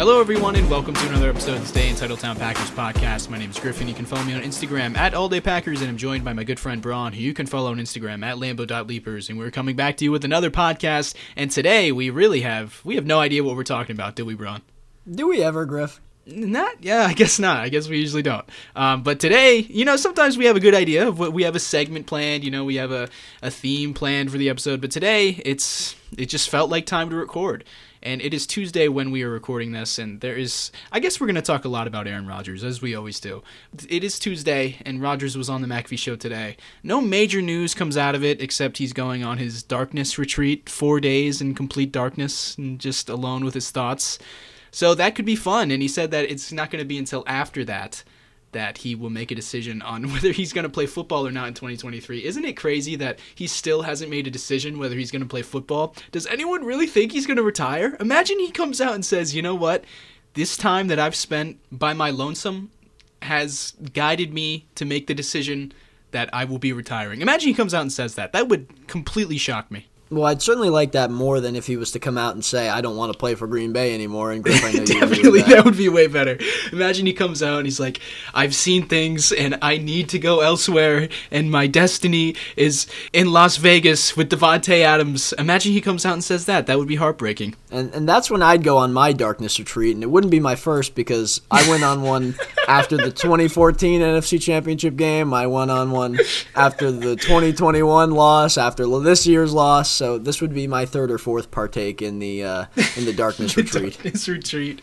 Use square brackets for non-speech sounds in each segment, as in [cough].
Hello, everyone, and welcome to another episode of the Stay in Titletown Packers podcast. My name is Griffin. You can follow me on Instagram at AllDayPackers, and I'm joined by my good friend Braun, who you can follow on Instagram at Lambo.Leapers. And we're coming back to you with another podcast. And today, we really have we have no idea what we're talking about, do we, Braun? Do we ever, Griff? Not, yeah, I guess not. I guess we usually don't. Um, but today, you know, sometimes we have a good idea of what we have a segment planned. You know, we have a, a theme planned for the episode. But today, it's it just felt like time to record and it is Tuesday when we are recording this, and there is, I guess we're going to talk a lot about Aaron Rodgers, as we always do. It is Tuesday, and Rodgers was on the McAfee show today. No major news comes out of it, except he's going on his darkness retreat, four days in complete darkness, and just alone with his thoughts. So that could be fun, and he said that it's not going to be until after that that he will make a decision on [laughs] whether he's going to play football or not in 2023. Isn't it crazy that he still hasn't made a decision whether he's going to play football? Does anyone really think he's going to retire? Imagine he comes out and says, "You know what? This time that I've spent by my lonesome has guided me to make the decision that I will be retiring." Imagine he comes out and says that. That would completely shock me. Well, I'd certainly like that more than if he was to come out and say, "I don't want to play for Green Bay anymore." And Griff, I know [laughs] definitely that. that would be way better. Imagine he comes out and he's like, "I've seen things, and I need to go elsewhere, and my destiny is in Las Vegas with Davante Adams." Imagine he comes out and says that. That would be heartbreaking. And and that's when I'd go on my darkness retreat, and it wouldn't be my first because I went on one [laughs] after the 2014 NFC Championship game. I went on one after the 2021 loss, after this year's loss so this would be my third or fourth partake in the uh, in the darkness [laughs] the retreat. Darkness retreat.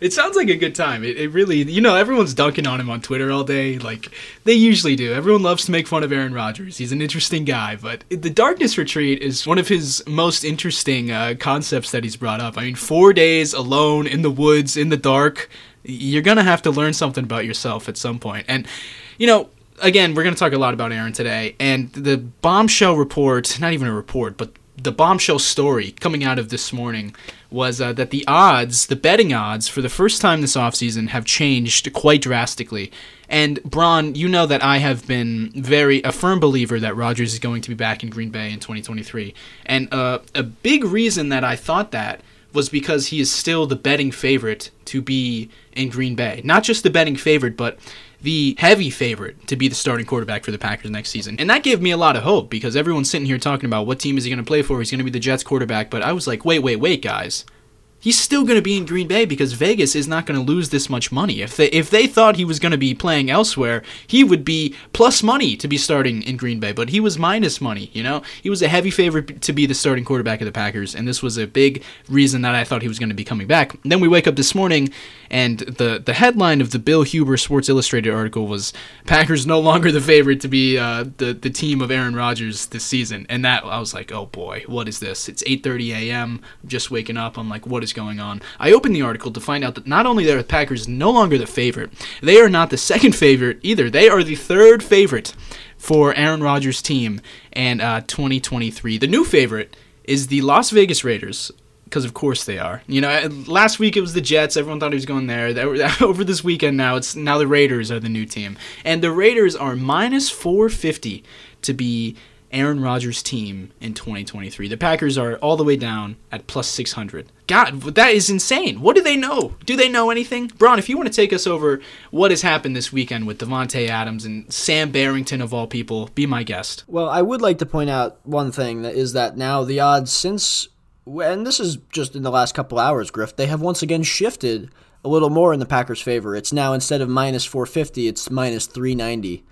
It sounds like a good time. It, it really, you know, everyone's dunking on him on Twitter all day, like they usually do. Everyone loves to make fun of Aaron Rodgers. He's an interesting guy, but the darkness retreat is one of his most interesting uh, concepts that he's brought up. I mean, four days alone in the woods in the dark. You're gonna have to learn something about yourself at some point, and you know again, we're going to talk a lot about Aaron today, and the bombshell report, not even a report, but the bombshell story coming out of this morning was uh, that the odds, the betting odds for the first time this offseason have changed quite drastically. And Braun, you know that I have been very a firm believer that Rodgers is going to be back in Green Bay in 2023. And uh, a big reason that I thought that was because he is still the betting favorite to be in Green Bay. Not just the betting favorite, but the heavy favorite to be the starting quarterback for the Packers next season. And that gave me a lot of hope because everyone's sitting here talking about what team is he going to play for? He's going to be the Jets quarterback. But I was like, wait, wait, wait, guys he's still going to be in Green Bay because Vegas is not going to lose this much money. If they if they thought he was going to be playing elsewhere, he would be plus money to be starting in Green Bay, but he was minus money, you know? He was a heavy favorite to be the starting quarterback of the Packers, and this was a big reason that I thought he was going to be coming back. And then we wake up this morning and the the headline of the Bill Huber Sports Illustrated article was Packers no longer the favorite to be uh, the the team of Aaron Rodgers this season. And that I was like, "Oh boy, what is this? It's 8:30 a.m. I'm just waking up. I'm like, what is going on. I opened the article to find out that not only are the Packers no longer the favorite, they are not the [laughs] second favorite either. They are the third favorite for Aaron Rodgers' team and uh, 2023. The new favorite is the Las Vegas Raiders. Because of course they are. You know, last week it was the Jets. Everyone thought he was going there. [laughs] Over this weekend now, it's now the Raiders are the new team, and the Raiders are minus 450 to be Aaron Rodgers' team in 2023. The Packers are all the way down at plus 600. God, that is insane. What do they know? Do they know anything? Braun, if you want to take us over what has happened this weekend with Davante Adams and Sam Barrington of all people, be my guest. Well, I would like to point out one thing that is that now the odds since and this is just in the last couple hours, Griff, they have once again shifted a little more in the Packers' favor. It's now instead of minus 450, it's minus 390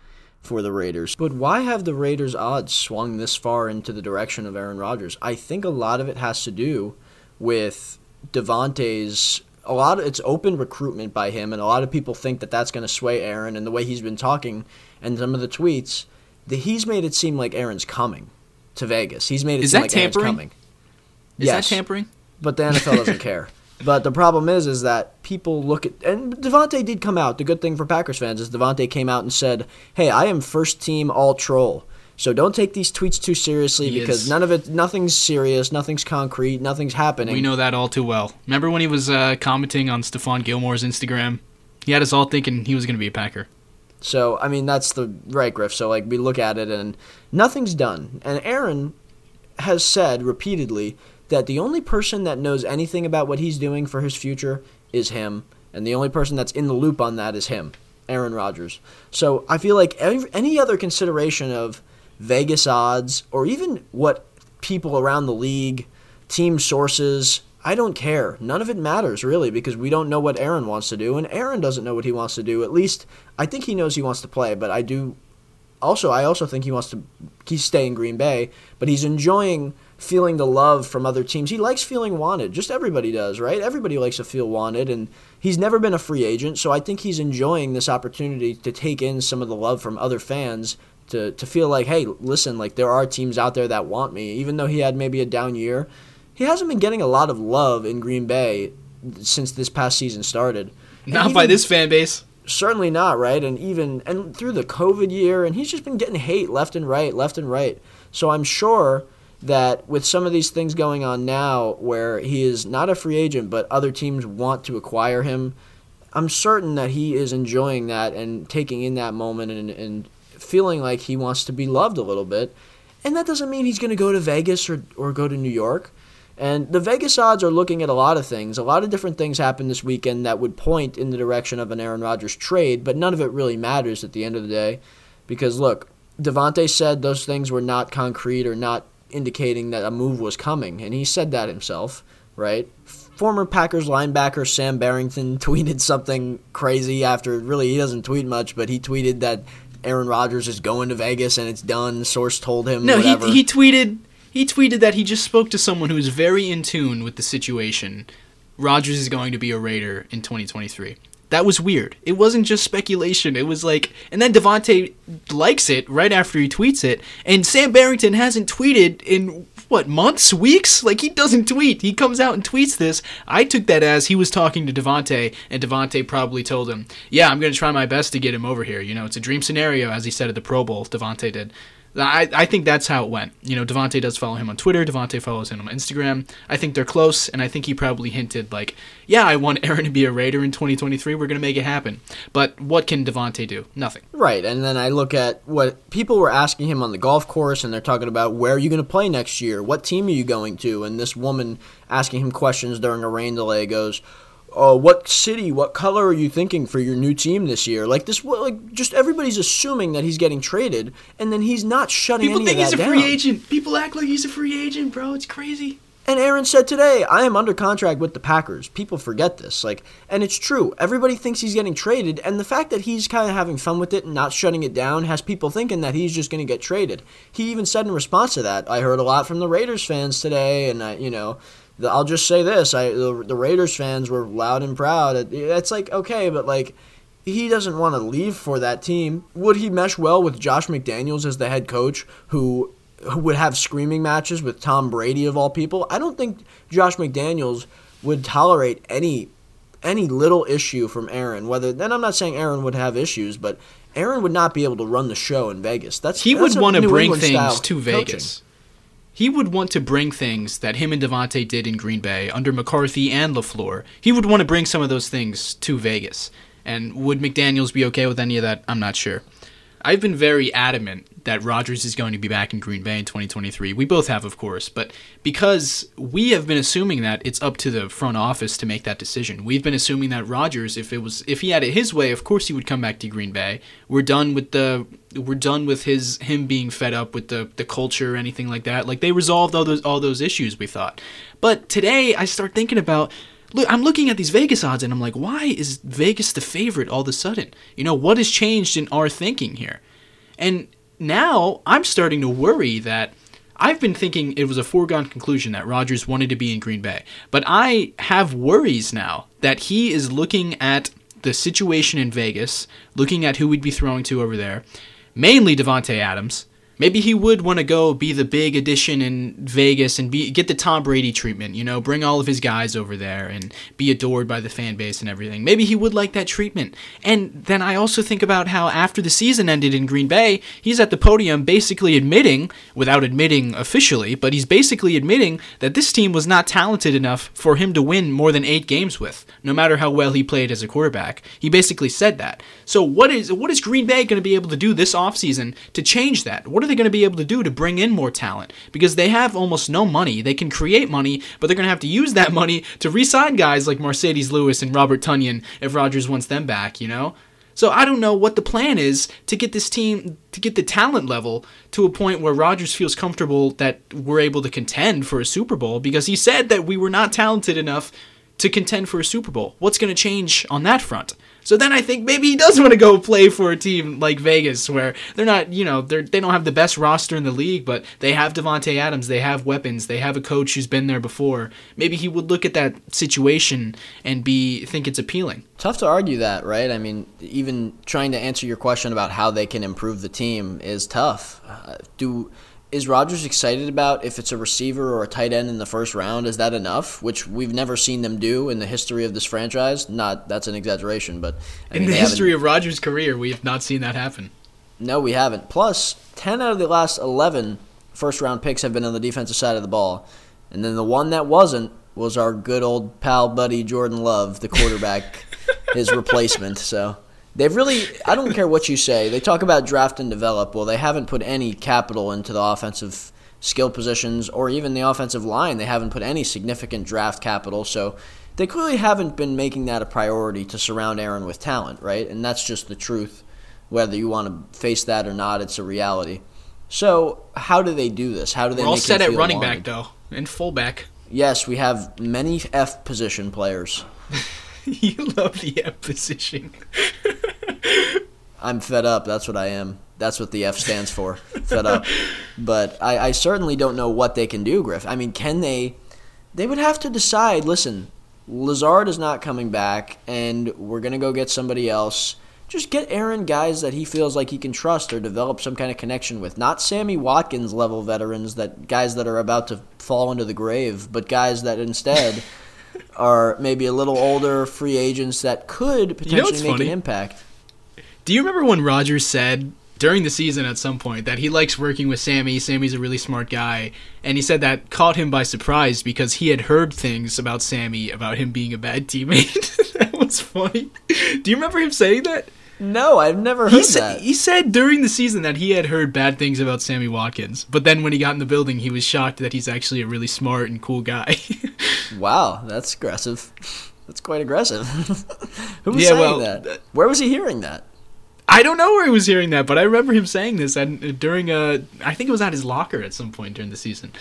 for the Raiders. But why have the Raiders' odds swung this far into the direction of Aaron Rodgers? I think a lot of it has to do with Davante's. A lot of it's open recruitment by him, and a lot of people think that that's going to sway Aaron. And the way he's been talking and some of the tweets, that he's made it seem like Aaron's coming to Vegas. He's made it Is seem like tampering? Aaron's coming. Is yes, that tampering? But the NFL doesn't care. But the problem is, is that people look at and Davante did come out. The good thing for Packers fans is Davante came out and said, "Hey, I am first team all troll." So don't take these tweets too seriously He because is. none of it, nothing's serious, nothing's concrete, nothing's happening. We know that all too well. Remember when he was uh, commenting on Stephon Gilmore's Instagram? He had us all thinking he was going to be a Packer. So I mean, that's the right, Griff. So like we look at it and nothing's done. And Aaron has said repeatedly that the only person that knows anything about what he's doing for his future is him, and the only person that's in the loop on that is him, Aaron Rodgers. So I feel like any other consideration of Vegas odds or even what people around the league, team sources, I don't care. None of it matters really because we don't know what Aaron wants to do, and Aaron doesn't know what he wants to do. At least I think he knows he wants to play, but I do. Also, I also think he wants to he stay in Green Bay, but he's enjoying feeling the love from other teams. He likes feeling wanted. Just everybody does, right? Everybody likes to feel wanted, and he's never been a free agent, so I think he's enjoying this opportunity to take in some of the love from other fans to to feel like, hey, listen, like there are teams out there that want me, even though he had maybe a down year. He hasn't been getting a lot of love in Green Bay since this past season started. Not even, by this fan base. Certainly not, right? And even and through the COVID year, and he's just been getting hate left and right, left and right. So I'm sure that with some of these things going on now, where he is not a free agent, but other teams want to acquire him, I'm certain that he is enjoying that and taking in that moment and, and feeling like he wants to be loved a little bit. And that doesn't mean he's going to go to Vegas or, or go to New York. And the Vegas odds are looking at a lot of things. A lot of different things happened this weekend that would point in the direction of an Aaron Rodgers trade, but none of it really matters at the end of the day. Because look, Davante said those things were not concrete or not indicating that a move was coming, and he said that himself, right? Former Packers linebacker Sam Barrington [laughs] tweeted something crazy after really he doesn't tweet much, but he tweeted that Aaron Rodgers is going to Vegas and it's done. Source told him. No, whatever. he he tweeted he tweeted that he just spoke to someone who is very in tune with the situation. Rodgers is going to be a Raider in 2023. That was weird. It wasn't just speculation. It was like, and then Davante likes it right after he tweets it, and Sam Barrington hasn't tweeted in what months, weeks? Like he doesn't tweet. He comes out and tweets this. I took that as he was talking to Davante, and Davante probably told him, "Yeah, I'm going to try my best to get him over here." You know, it's a dream scenario, as he said at the Pro Bowl. Davante did. I, I think that's how it went. You know, Davante does follow him on Twitter. Davante follows him on Instagram. I think they're close, and I think he probably hinted like, "Yeah, I want Aaron to be a Raider in 2023. We're gonna make it happen." But what can Davante do? Nothing. Right, and then I look at what people were asking him on the golf course, and they're talking about where are you to play next year? What team are you going to? And this woman asking him questions during a rain delay goes, uh, what city, what color are you thinking for your new team this year? Like this, like just everybody's assuming that he's getting traded, and then he's not shutting People think he's a down. free agent. People act like he's a free agent, bro. It's crazy. And Aaron said today, I am under contract with the Packers. People forget this. Like, and it's true. Everybody thinks he's getting traded, and the fact that he's kind of having fun with it and not shutting it down has people thinking that he's just going to get traded. He even said in response to that, I heard a lot from the Raiders fans today, and I, you know, I'll just say this: I the, the Raiders fans were loud and proud. It's like okay, but like he doesn't want to leave for that team. Would he mesh well with Josh McDaniels as the head coach, who, who would have screaming matches with Tom Brady of all people? I don't think Josh McDaniels would tolerate any any little issue from Aaron. Whether then I'm not saying Aaron would have issues, but Aaron would not be able to run the show in Vegas. That's he that's would want to bring things to Vegas. Coaching he would want to bring things that him and Davante did in Green Bay under McCarthy and LaFleur. He would want to bring some of those things to Vegas. And would McDaniels be okay with any of that? I'm not sure. I've been very adamant that Rodgers is going to be back in Green Bay in 2023. We both have, of course, but because we have been assuming that it's up to the front office to make that decision. We've been assuming that Rodgers, if it was, if he had it his way, of course he would come back to Green Bay. We're done with the, we're done with his him being fed up with the the culture or anything like that. Like they resolved all those all those issues. We thought, but today I start thinking about look, I'm looking at these Vegas odds and I'm like, why is Vegas the favorite all of a sudden? You know, what has changed in our thinking here? And now I'm starting to worry that I've been thinking it was a foregone conclusion that Rodgers wanted to be in Green Bay. But I have worries now that he is looking at the situation in Vegas, looking at who we'd be throwing to over there, mainly Davante Adams, Maybe he would want to go be the big addition in Vegas and be get the Tom Brady treatment, you know, bring all of his guys over there and be adored by the fan base and everything. Maybe he would like that treatment. And then I also think about how after the season ended in Green Bay, he's at the podium basically admitting, without admitting officially, but he's basically admitting that this team was not talented enough for him to win more than 8 games with, no matter how well he played as a quarterback. He basically said that. So what is what is Green Bay going to be able to do this offseason to change that? What are they going to be able to do to bring in more talent? Because they have almost no money. They can create money, but they're going to have to use that money to re-sign guys like Marcedes Lewis and Robert Tonyan if Rodgers wants them back, you know? So I don't know what the plan is to get this team to get the talent level to a point where Rodgers feels comfortable that we're able to contend for a Super Bowl because he said that we were not talented enough to contend for a Super Bowl. What's going to change on that front? So then I think maybe he does [laughs] want to go play for a team like Vegas, where they're not, you know, they they don't have the best roster in the league, but they have Davante Adams, they have weapons, they have a coach who's been there before. Maybe he would look at that situation and be think it's appealing. Tough to argue that, right? I mean, even trying to answer your question about how they can improve the team is tough. Uh, do is Rodgers excited about if it's a receiver or a tight end in the first round? Is that enough? Which we've never seen them do in the history of this franchise. Not that's an exaggeration, but I in mean, the history of Rodgers' career, we have not seen that happen. No, we haven't. Plus, ten out of the last 11 first round picks have been on the defensive side of the ball, and then the one that wasn't was our good old pal buddy Jordan Love, the quarterback, [laughs] his replacement. So They've really, I don't care what you say. They talk about draft and develop. Well, they haven't put any capital into the offensive skill positions or even the offensive line. They haven't put any significant draft capital. So they clearly haven't been making that a priority to surround Aaron with talent, right? And that's just the truth. Whether you want to face that or not, it's a reality. So how do they do this? How do they? We're all set at running wanted? back though, and fullback. Yes, we have many F position players. [laughs] [laughs] you love the F position. I'm fed up. That's what I am. That's what the F stands for. fed up. But I, I certainly don't know what they can do, Griff. I mean, can they? They would have to decide. Listen, Lazard is not coming back, and we're gonna go get somebody else. Just get Aaron guys that he feels like he can trust or develop some kind of connection with. Not Sammy Watkins level veterans, that guys that are about to fall into the grave, but guys that instead are maybe a little older free agents that could potentially you know make funny? an impact. Do you remember when Rodgers said during the season at some point that he likes working with Sammy? Sammy's a really smart guy, and he said that caught him by surprise because he had heard things about Sammy about him being a bad teammate. [laughs] that was funny. Do you remember him saying that? No, I've never heard he sa- that. He said during the season that he had heard bad things about Sammy Watkins, but then when he got in the building, he was shocked that he's actually a really smart and cool guy. [laughs] wow, that's aggressive. That's quite aggressive. [laughs] Who was yeah, saying well, that? Uh, where was he hearing that? I don't know where he was hearing that, but I remember him saying this and uh, during a I think it was at his locker at some point during the season.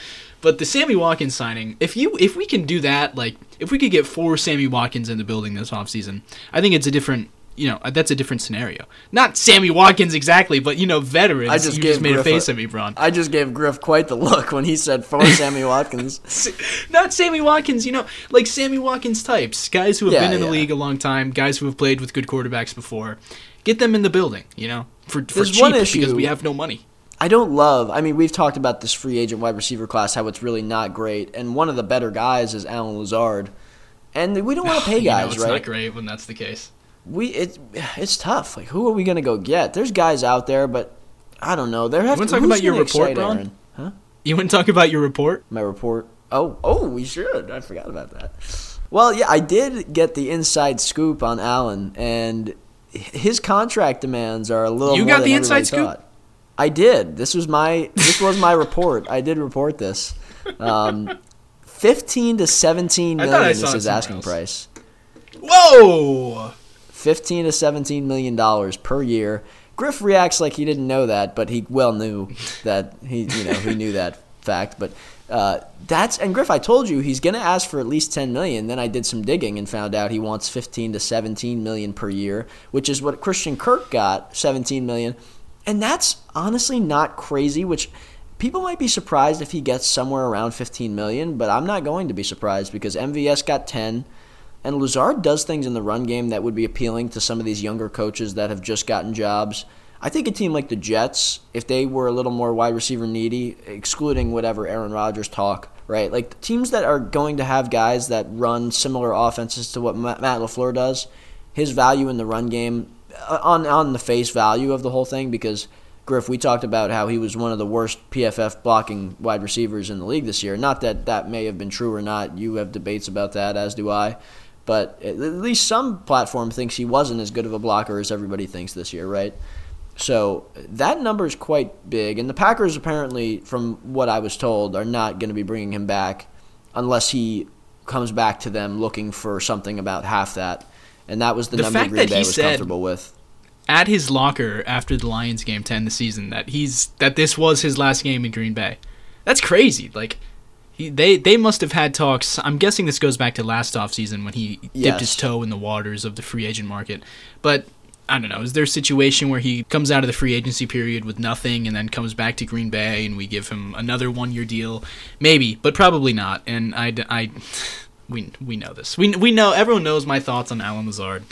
But the Sammy Watkins signing, if you if we can do that, like if we could get four Sammy Watkins in the building this offseason, I think it's a different you know, that's a different scenario. Not Sammy Watkins exactly, but you know, veterans. I just, you just made Griff a face a, at me, Braun. I just gave Griff quite the look when he said for [laughs] Sammy Watkins. [laughs] Not Sammy Watkins, you know, like Sammy Watkins types, guys who have yeah, been in yeah. the league a long time, guys who have played with good quarterbacks before. Get them in the building, you know, for for There's cheap issue. because we have no money. I don't love. I mean, we've talked about this free agent wide receiver class, how it's really not great, and one of the better guys is Allen Lazard, and we don't want to [sighs] pay guys, know, it's right? It's not great when that's the case we it it's tough. Like who are we gonna go get? There's guys out there, but I don't know. There have you to talk about your report, Braun? Huh? You want to talk about your report? My report. Oh, oh, we should. I forgot about that. Well, yeah, I did get the inside scoop on Allen, and his contract demands are a little. You got the inside scoop. Thought. I did. This was my this was my report. I did report this. Um, Fifteen to seventeen million is his asking else. price. Whoa! 15 to 17 million dollars per year. Griff reacts like he didn't know that, but he well knew that he you know he knew that [laughs] fact. But uh, that's and Griff, I told you he's gonna ask for at least 10 million. Then I did some digging and found out he wants 15 to 17 million per year, which is what Christian Kirk got, 17 million, and that's honestly not crazy. Which people might be surprised if he gets somewhere around 15 million, but I'm not going to be surprised because MVS got 10. And Lazard does things in the run game that would be appealing to some of these younger coaches that have just gotten jobs. I think a team like the Jets, if they were a little more wide receiver needy, excluding whatever Aaron Rodgers talk, right? Like teams that are going to have guys that run similar offenses to what Matt LaFleur does, his value in the run game uh, on on the face value of the whole thing because Griff, we talked about how he was one of the worst PFF blocking wide receivers in the league this year. Not that that may have been true or not. You have debates about that, as do I. But at least some platform thinks he wasn't as good of a blocker as everybody thinks this year, right? So that number is quite big, and the Packers apparently, from what I was told, are not going to be bringing him back unless he comes back to them looking for something about half that, and that was the, The number Green that Bay was comfortable with. At his locker after the Lions game to end the season, that he's that this was his last game in Green Bay. That's crazy. Like he, they they must have had talks. I'm guessing this goes back to last offseason when he dipped his toe in the waters of the free agent market. But I don't know. Is there a situation where he comes out of the free agency period with nothing and then comes back to Green Bay and we give him another one year deal? Maybe, but probably not. And I, I [sighs] we we know this. We we know everyone knows my thoughts on Allen Lazard.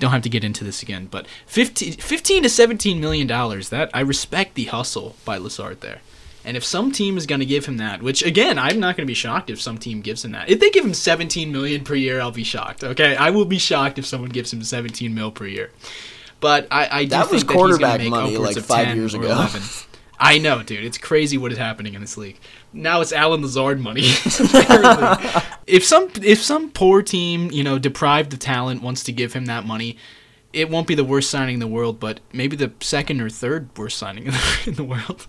Don't have to get into this again, but 15, 15 to 17 million dollars. That I respect the hustle by Lazard there. And if some team is going to give him that, which again, I'm not going to be shocked if some team gives him that. If they give him 17 million per year, I'll be shocked. Okay, I will be shocked if someone gives him 17 mil per year. But I, I do That was think that he's quarterback going to make money, like, five 10 years ago. 11. I know, dude. It's crazy what is happening in this league. Now it's Allen Lazard money. [laughs] [laughs] If some if some poor team, you know, deprived of talent wants to give him that money, it won't be the worst signing in the world, but maybe the second or third worst signing [laughs] in the, world.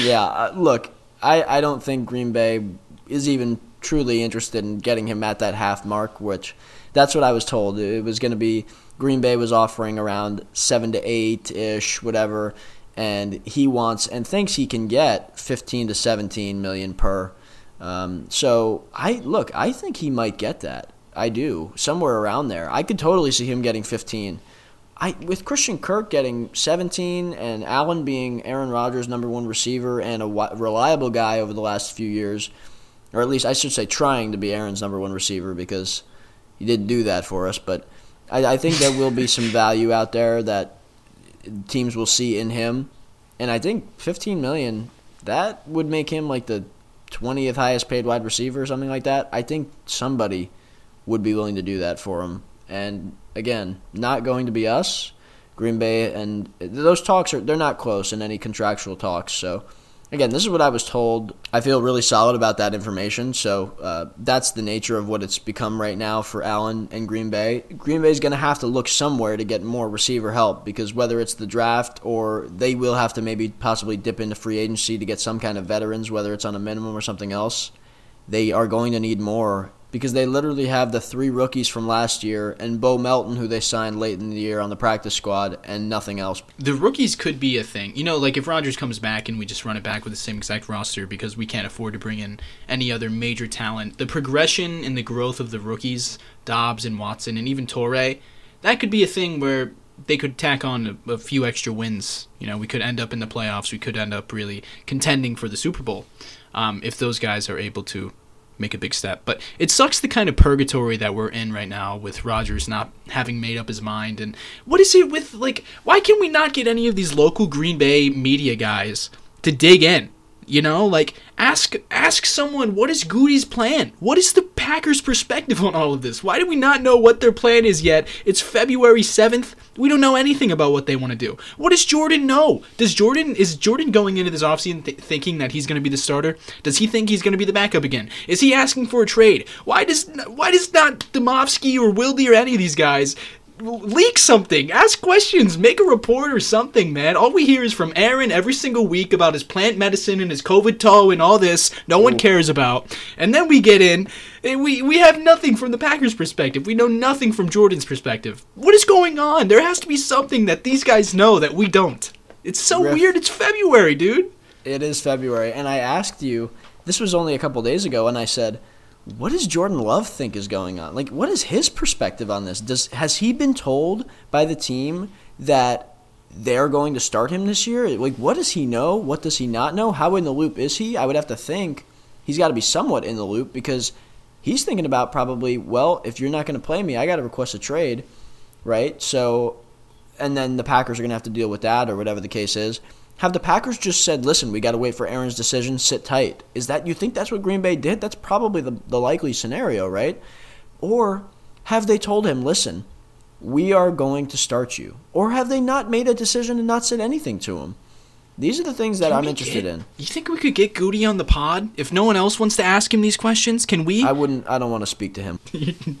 Yeah, uh, look, I, I don't think Green Bay is even truly interested in getting him at that half mark, which that's what I was told. It was going to be Green Bay was offering around 7 to 8 ish, whatever, and he wants and thinks he can get 15 to 17 million per. Um, so I look, I think he might get that. I do somewhere around there. I could totally see him getting 15. I with Christian Kirk getting 17 and Allen being Aaron Rodgers' number one receiver and a reliable guy over the last few years, or at least I should say trying to be Aaron's number one receiver because he did do that for us. But I, I think there will be some value out there that teams will see in him, and I think 15 million that would make him like the 20th highest paid wide receiver or something like that. I think somebody would be willing to do that for him. And again, not going to be us, Green Bay, and those talks are they're not close in any contractual talks. So again, this is what I was told. I feel really solid about that information. So uh, that's the nature of what it's become right now for Allen and Green Bay. Green Bay is going to have to look somewhere to get more receiver help because whether it's the draft or they will have to maybe possibly dip into free agency to get some kind of veterans, whether it's on a minimum or something else, they are going to need more because they literally have the three rookies from last year and Bo Melton, who they signed late in the year on the practice squad, and nothing else. the rookies could be a thing. You know, like if Rodgers comes back and we just run it back with the same exact roster because we can't afford to bring in any other major talent. The progression and the growth of the rookies, Doubs and Watson and even Toure, that could be a thing where they could tack on a, a few extra wins. You know, we could end up in the playoffs. We could end up really contending for the Super Bowl um, if those guys are able to make a big step. But it sucks the kind of purgatory that we're in right now with Rodgers not having made up his mind. And what is it with like? Why can we not get any of these local Green Bay media guys to dig in? You know, like ask ask someone what is Goody's plan? What is the Packers' perspective on all of this? Why do we not know what their plan is yet? It's February seventh. We don't know anything about what they want to do. What does Jordan know? Does Jordan is Jordan going into this offseason th- thinking that he's going to be the starter? Does he think he's going to be the backup again? Is he asking for a trade? Why does why does not Demovsky or Wildy or any of these guys leak something. Ask questions. Make a report or something man. All we hear is from aaron every single week about his plant medicine and his covid toe and all this no one cares about. And then we get in and we we have nothing from the packers perspective. We know nothing from jordan's perspective. What is going on? There has to be something that these guys know that we don't. It's so Griff. weird. It's february dude. It is February, and I asked you. This was only a couple days ago, and I said, "What does Jordan Love think is going on? Like, what is his perspective on this? Does has he been told by the team that they're going to start him this year? Like, what does he know? What does he not know? How in the loop is he? I would have to think he's got to be somewhat in the loop because he's thinking about probably, well, if you're not going to play me, I got to request a trade, right? So, and then the Packers are going to have to deal with that or whatever the case is. Have the Packers just said, "Listen, we got to wait for Aaron's decision. Sit tight." Is that you think that's what Green Bay did? That's probably the the likely scenario, right? Or have they told him, "Listen, we are going to start you," or have they not made a decision and not said anything to him? These are the things that Can I'm interested get- in. you think we could get goody on the pod if no one else wants to ask him these questions can we I wouldn't. I don't want to speak to him. [laughs]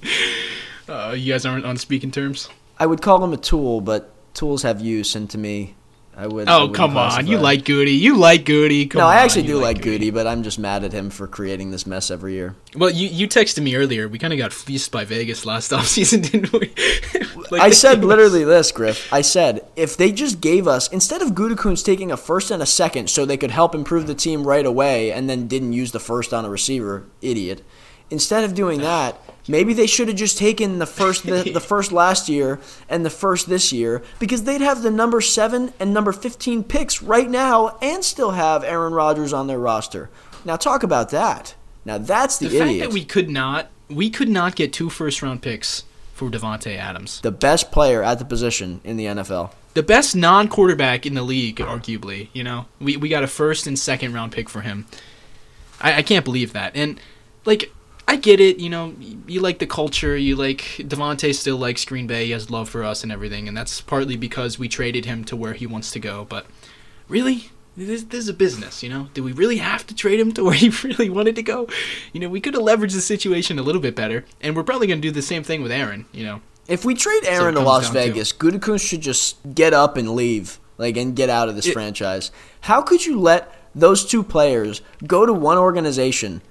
uh, you guys aren't on speaking terms I would call him a tool, but tools have use, and to me, I would. I Oh wouldn't come on, you like Goody. You like Goody. Come No, I actually you do like Goody, but I'm just mad at him for creating this mess every year. Well, you you texted me earlier. We kind of got fleeced by Vegas last [laughs] offseason, didn't we? [laughs] Like, I said literally this, Griff. I said if they just gave us instead of Gutekunst taking a first and a second, so they could help improve the team right away, and then didn't use the first on a receiver, idiot. Instead of doing [sighs] that, maybe they should have just taken the first the, the [laughs] first last year and the first this year because they'd have the number seven and number fifteen picks right now, and still have Aaron Rodgers on their roster. Now talk about that. Now that's the, the fact that we could not we could not get two first round picks for Davante Adams, the best player at the position in the NFL. the best non quarterback in the league, arguably. You know, we we got a first and second round pick for him. I, I can't believe that. And like, I get it. You know, you like the culture. You like Devonte still likes Green Bay. He has love for us and everything, and that's partly because we traded him to where he wants to go. But really. This, this is a business, you know. Do we really have to trade him to where he [laughs] really wanted to go? You know, we could have leveraged the situation a little bit better, and we're probably going to do the same thing with Aaron. You know, If we trade Aaron it to Las down to- Vegas, Gutekunst should just get up and leave, like, and get out of this It- franchise. How could you let those two players go to one organization?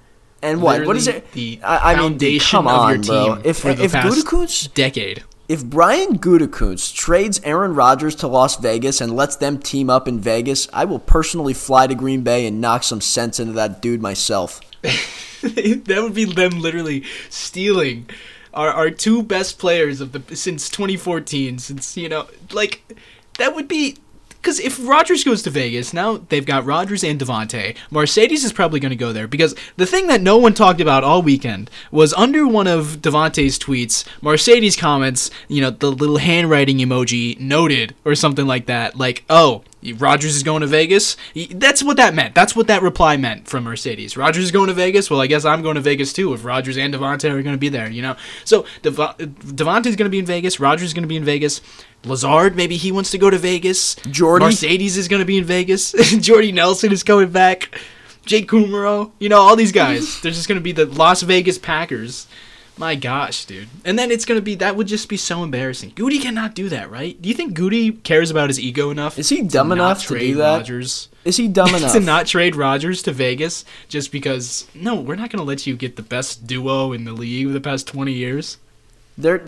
And what? what is it? the I, I mean, dude, come of on, bro. team If if Gutekunst, decade. if Brian Gutekunst trades Aaron Rodgers to Las Vegas and lets them team up in Vegas, I will personally fly to Green Bay and knock some sense into that dude myself. [laughs] that would be them literally stealing our, our two best players of the since 2014 since you know like that would be because if Rodgers goes to Vegas now they've got Rodgers and Davante. Marcedes is probably going to go there because the thing that no one talked about all weekend was under one of Davante's tweets Marcedes comments you know the little handwriting emoji noted or something like that like oh Rodgers is going to Vegas. That's what that meant. That's what that reply meant from Marcedes. Rodgers is going to Vegas. Well, I guess I'm going to Vegas too if Rodgers and Davante are going to be there, you know? So Dev- is going to be in Vegas. Rodgers is going to be in Vegas. Lazard, maybe he wants to go to Vegas. Jordy? Marcedes is going to be in Vegas. [laughs] Jordy Nelson is coming back. Jake Kumerow. You know, all these guys. They're just going to be the Las Vegas Packers. My gosh, dude. And then it's going to be, that would just be so embarrassing. Goody cannot do that, right? Do you think Goody cares about his ego enough? Is he dumb not enough to trade do that? Rodgers? Is he dumb [laughs] enough? to not trade Rodgers to Vegas just because, no, we're not going to let you get the best duo in the league of the past 20 years? There,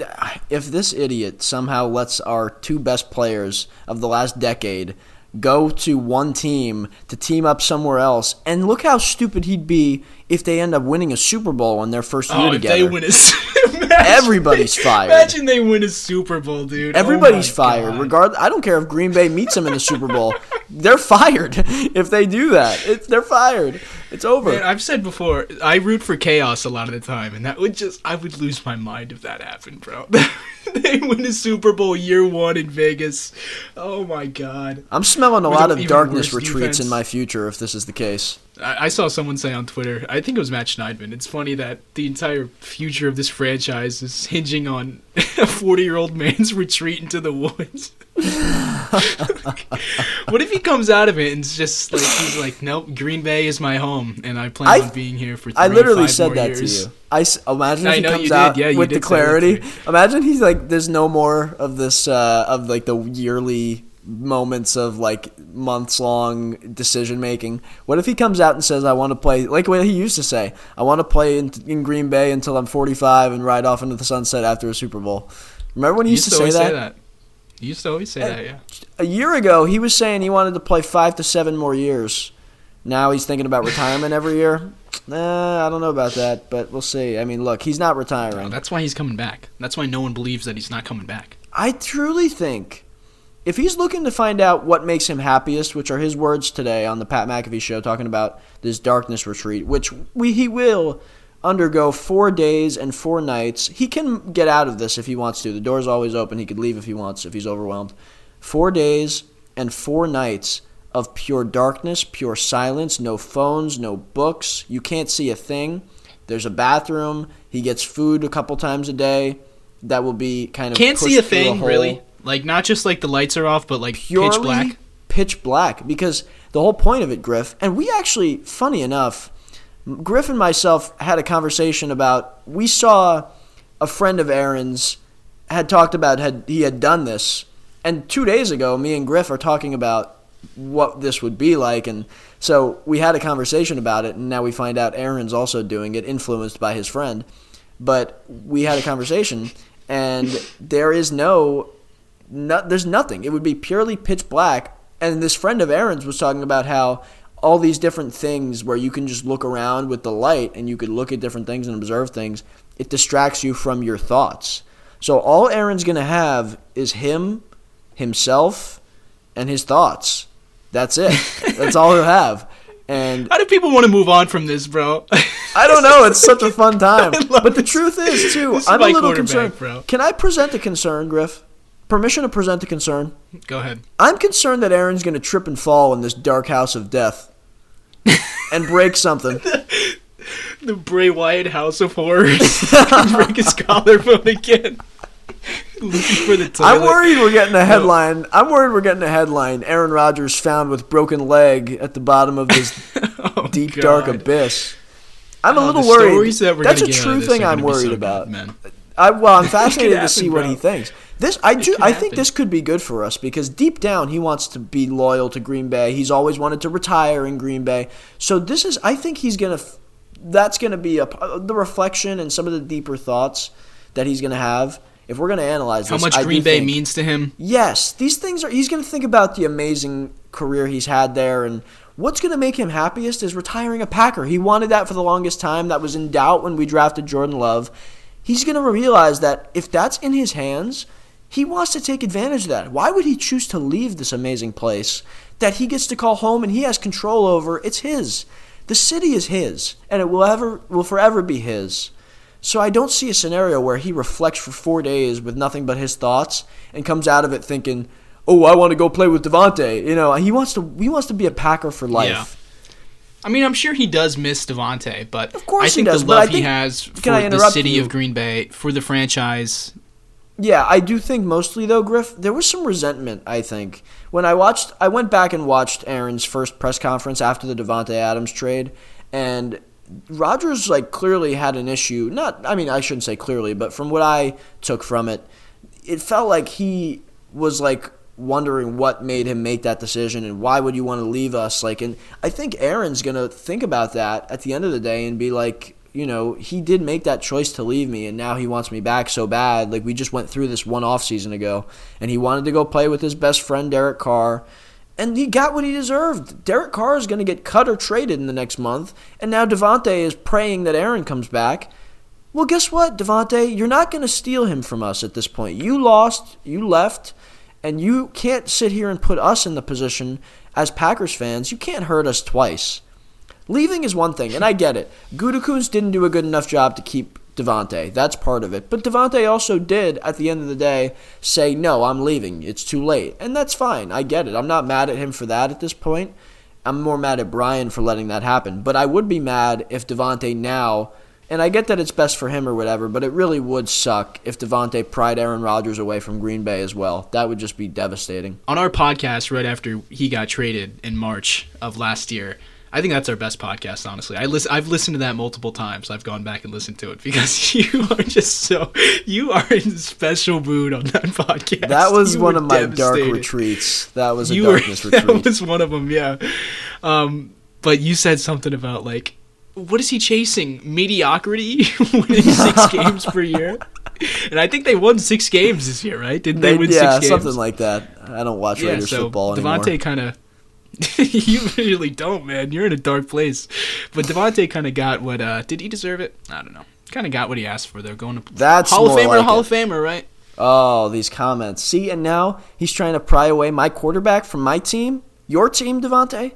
if this idiot somehow lets our two best players of the last decade go to one team to team up somewhere else, and look how stupid he'd be if they end up winning a Super Bowl in their first year Oh, if together. they win a [laughs] Imagine- Everybody's fired. Imagine they win a Super Bowl, dude. Oh Everybody's my fired. God. Regard, I don't care if Green Bay meets them in the Super Bowl. [laughs] They're fired [laughs] if they do that. It's, they're fired. It's over. Man, I've said before, I root for chaos a lot of the time, and that would just, I would lose my mind if that happened, bro. [laughs] they win a Super Bowl year one in Vegas. Oh my god. I'm smelling a With lot of darkness retreats in my future if this is the case. I, I saw someone say on Twitter, I think it was Matt Schneidman, it's funny that the entire future of this franchise is hinging on [laughs] a 40 year old man's retreat into the woods. [laughs] what if he comes out of it and it's just like, he's like, nope, Green Bay is my home, and I plan I- on being here for three I literally said that years. to you. I s- imagine if I he comes out Yeah, with the did say that to clarity. Imagine he's like, there's no more of this uh, of like the yearly moments of like months long decision making. What if he comes out and says, "I want to play," like what he used to say, "I want to play in, in Green Bay until I'm 45 and ride off into the sunset after a Super Bowl." Remember when he He used to say always that? say that. He used to always say that, yeah. A year ago, he was saying he wanted to play five to seven more years. Now he's thinking about retirement every year. Nah, I don't know about that, but we'll see. I mean, look, he's not retiring. That's why he's coming back. That's why no one believes that he's not coming back. I truly think if he's looking to find out what makes him happiest, which are his words today on the Pat McAfee show, talking about this darkness retreat, which we he will undergo four days and four nights. He can get out of this if he wants to. The door's always open. He could leave if he wants, if he's overwhelmed. Four days and four nights of pure darkness, pure silence, no phones, no books. You can't see a thing. There's a bathroom. He gets food a couple times a day. That will be kind of Can't see a thing, hole. really. Like, not just like the lights are off, but like Purely pitch black. pitch black. Because the whole point of it, Griff, and we actually, funny enough, Griff and myself had a conversation about. We saw a friend of Aaron's had talked about had he had done this, And two days ago, me and Griff are talking about what this would be like, and so we had a conversation about it, and now we find out Aaron's also doing it, influenced by his friend. But we had a conversation, and there is no, no there's nothing. It would be purely pitch black. And this friend of Aaron's was talking about how all these different things where you can just look around with the light and you could look at different things and observe things, it distracts you from your thoughts. So all Aaron's going to have is him, himself, and his thoughts. That's it. [laughs] That's all he'll have. And how do people want to move on from this, bro? [laughs] I don't know. It's such a fun [laughs] time. But the truth is, too, I'm a little concerned. Bro. Can I present a concern, Griff? Permission to present a concern? Go ahead. I'm concerned that Aaron's going to trip and fall in this dark house of death [laughs] and break something. the Bray Wyatt House of Horrors. [laughs] break his collarbone again. Looking for the toilet. I'm worried we're getting a headline. No. I'm worried we're getting a headline. Aaron Rodgers found with broken leg at the bottom of this [laughs] oh, deep God. dark abyss. I'm oh, a little worried. That That's a true thing I'm worried so about. man. I, well, I'm fascinated to see bro. what he thinks. This I do. I think this could be good for us because deep down he wants to be loyal to Green Bay. He's always wanted to retire in Green Bay. So this is. I think he's gonna. That's gonna be a uh, the reflection and some of the deeper thoughts that he's gonna have. If we're gonna analyze how this, much Green Bay think, means to him. Yes, these things are. He's gonna think about the amazing career he's had there and. What's going to make him happiest is retiring a Packer. He wanted that for the longest time. That was in doubt when we drafted Jordan Love. He's going to realize that if that's in his hands, he wants to take advantage of that. Why would he choose to leave this amazing place that he gets to call home and he has control over? It's his. The city is his, and it will ever will forever be his. So I don't see a scenario where he reflects for four days with nothing but his thoughts and comes out of it thinking, "Oh, I want to go play with Davante." You know, he wants to he wants to be a Packer for life. Yeah. I mean, I'm sure he does miss Davante, but of course I think does, the love think, he has for the city you? of Green Bay, for the franchise, yeah, I do think mostly though, Griff, there was some resentment. I think when I watched, I went back and watched Aaron's first press conference after the Davante Adams trade, and Rodgers like clearly had an issue. Not, I mean, I shouldn't say clearly, but from what I took from it, it felt like he was like wondering what made him make that decision and why would you want to leave us like and I think Aaron's going to think about that at the end of the day and be like you know, he did make that choice to leave me, and now he wants me back so bad. Like, we just went through this one off season ago, and he wanted to go play with his best friend, Derek Carr, and he got what he deserved. Derek Carr is going to get cut or traded in the next month, and now Davante is praying that Aaron comes back. Well, guess what, Davante? You're not going to steal him from us at this point. You lost, you left, and you can't sit here and put us in the position as Packers fans. You can't hurt us twice. Leaving is one thing, and I get it. Gutekunst didn't do a good enough job to keep Davante. That's part of it. But Davante also did, at the end of the day, say, no, I'm leaving. It's too late. And that's fine. I get it. I'm not mad at him for that at this point. I'm more mad at Brian for letting that happen. But I would be mad if Davante now, and I get that it's best for him or whatever, but it really would suck if Davante pried Aaron Rodgers away from Green Bay as well. That would just be devastating. On our podcast, right after he got traded in March of last year, I think that's our best podcast, honestly. I listen, I've listened to that multiple times. I've gone back and listened to it because [laughs] you are just so you are in a special mood on that podcast. That was you one of my dark retreats. That was a you darkness [laughs] were, retreat. That was one of them, yeah. Um, but you said something about like, what is he chasing? Mediocrity, [laughs] winning six games per year. And I think they won six games this year, right? Didn't they, they win yeah, six games? something like that. I don't watch yeah, Raiders so football anymore. Davante kind of [laughs] you really don't, man. You're in a dark place. But Davante kind of got what. uh Did he deserve it? I don't know. Kind of got what he asked for. They're going to That's Hall of Famer, like Hall it. of Famer, right? Oh, these comments. See, and now he's trying to pry away my quarterback from my team. Your team, Davante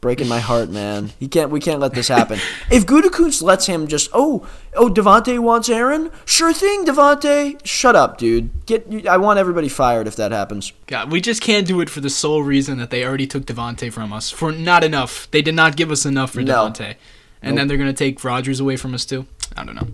breaking my heart, man. [laughs] He can't. We can't let this happen. if Gutekunst lets him just, oh, oh, Davante wants Aaron. Sure thing, Davante. Shut up, dude. Get. I want everybody fired if that happens. God, we just can't do it for the sole reason that they already took Davante from us for not enough. They did not give us enough for no. Davante, and nope. then they're gonna take Rodgers away from us too. I don't know.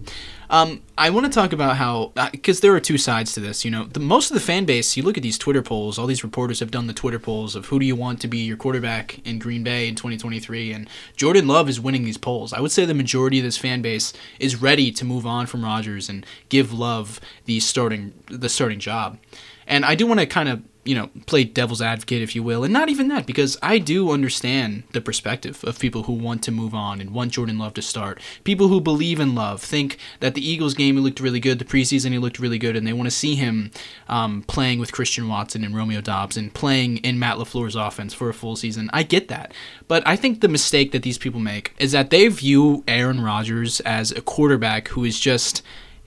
Um, I want to talk about how because uh, there are two sides to this. You know, the most of the fan base. You look at these Twitter polls. All these reporters have done the Twitter polls of who do you want to be your quarterback in Green Bay in 2023, and Jordan Love is winning these polls. I would say the majority of this fan base is ready to move on from Rodgers and give Love the starting the starting job. And I do want to kind of you know, play devil's advocate, if you will. And not even that, because I do understand the perspective of people who want to move on and want Jordan Love to start. People who believe in Love think that the Eagles game, he looked really good. The preseason, he looked really good. And they want to see him um, playing with Christian Watson and Romeo Doubs and playing in Matt LaFleur's offense for a full season. I get that. But I think the mistake that these people make is that they view Aaron Rodgers as a quarterback who is just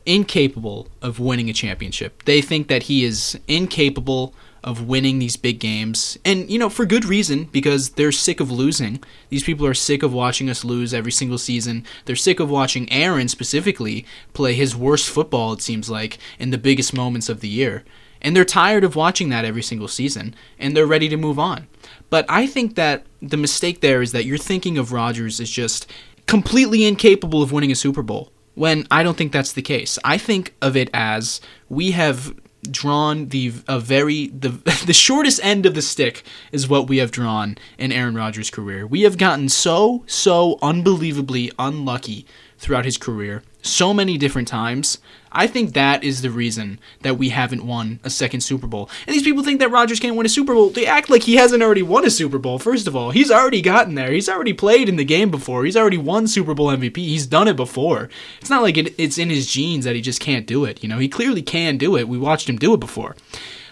incapable of winning a championship. They think that he is incapable of winning these big games. And, you know, for good reason, because they're sick of losing. These people are sick of watching us lose every single season. They're sick of watching Aaron specifically play his worst football, it seems like, in the biggest moments of the year. And they're tired of watching that every single season, and they're ready to move on. But I think that the mistake there is that you're thinking of Rodgers as just completely incapable of winning a Super Bowl when I don't think that's the case. I think of it as we have drawn the a very the [laughs] the shortest end of the stick is what we have drawn in Aaron Rodgers' career. We have gotten so so unbelievably unlucky throughout his career so many different times. I think that is the reason that we haven't won a second Super Bowl. And these people think that Rodgers can't win a Super Bowl. They act like he hasn't already won a Super Bowl. First of all, he's already gotten there. He's already played in the game before. He's already won Super Bowl MVP. He's done it before. It's not like it, it's in his genes that he just can't do it. You know, he clearly can do it. We watched him do it before.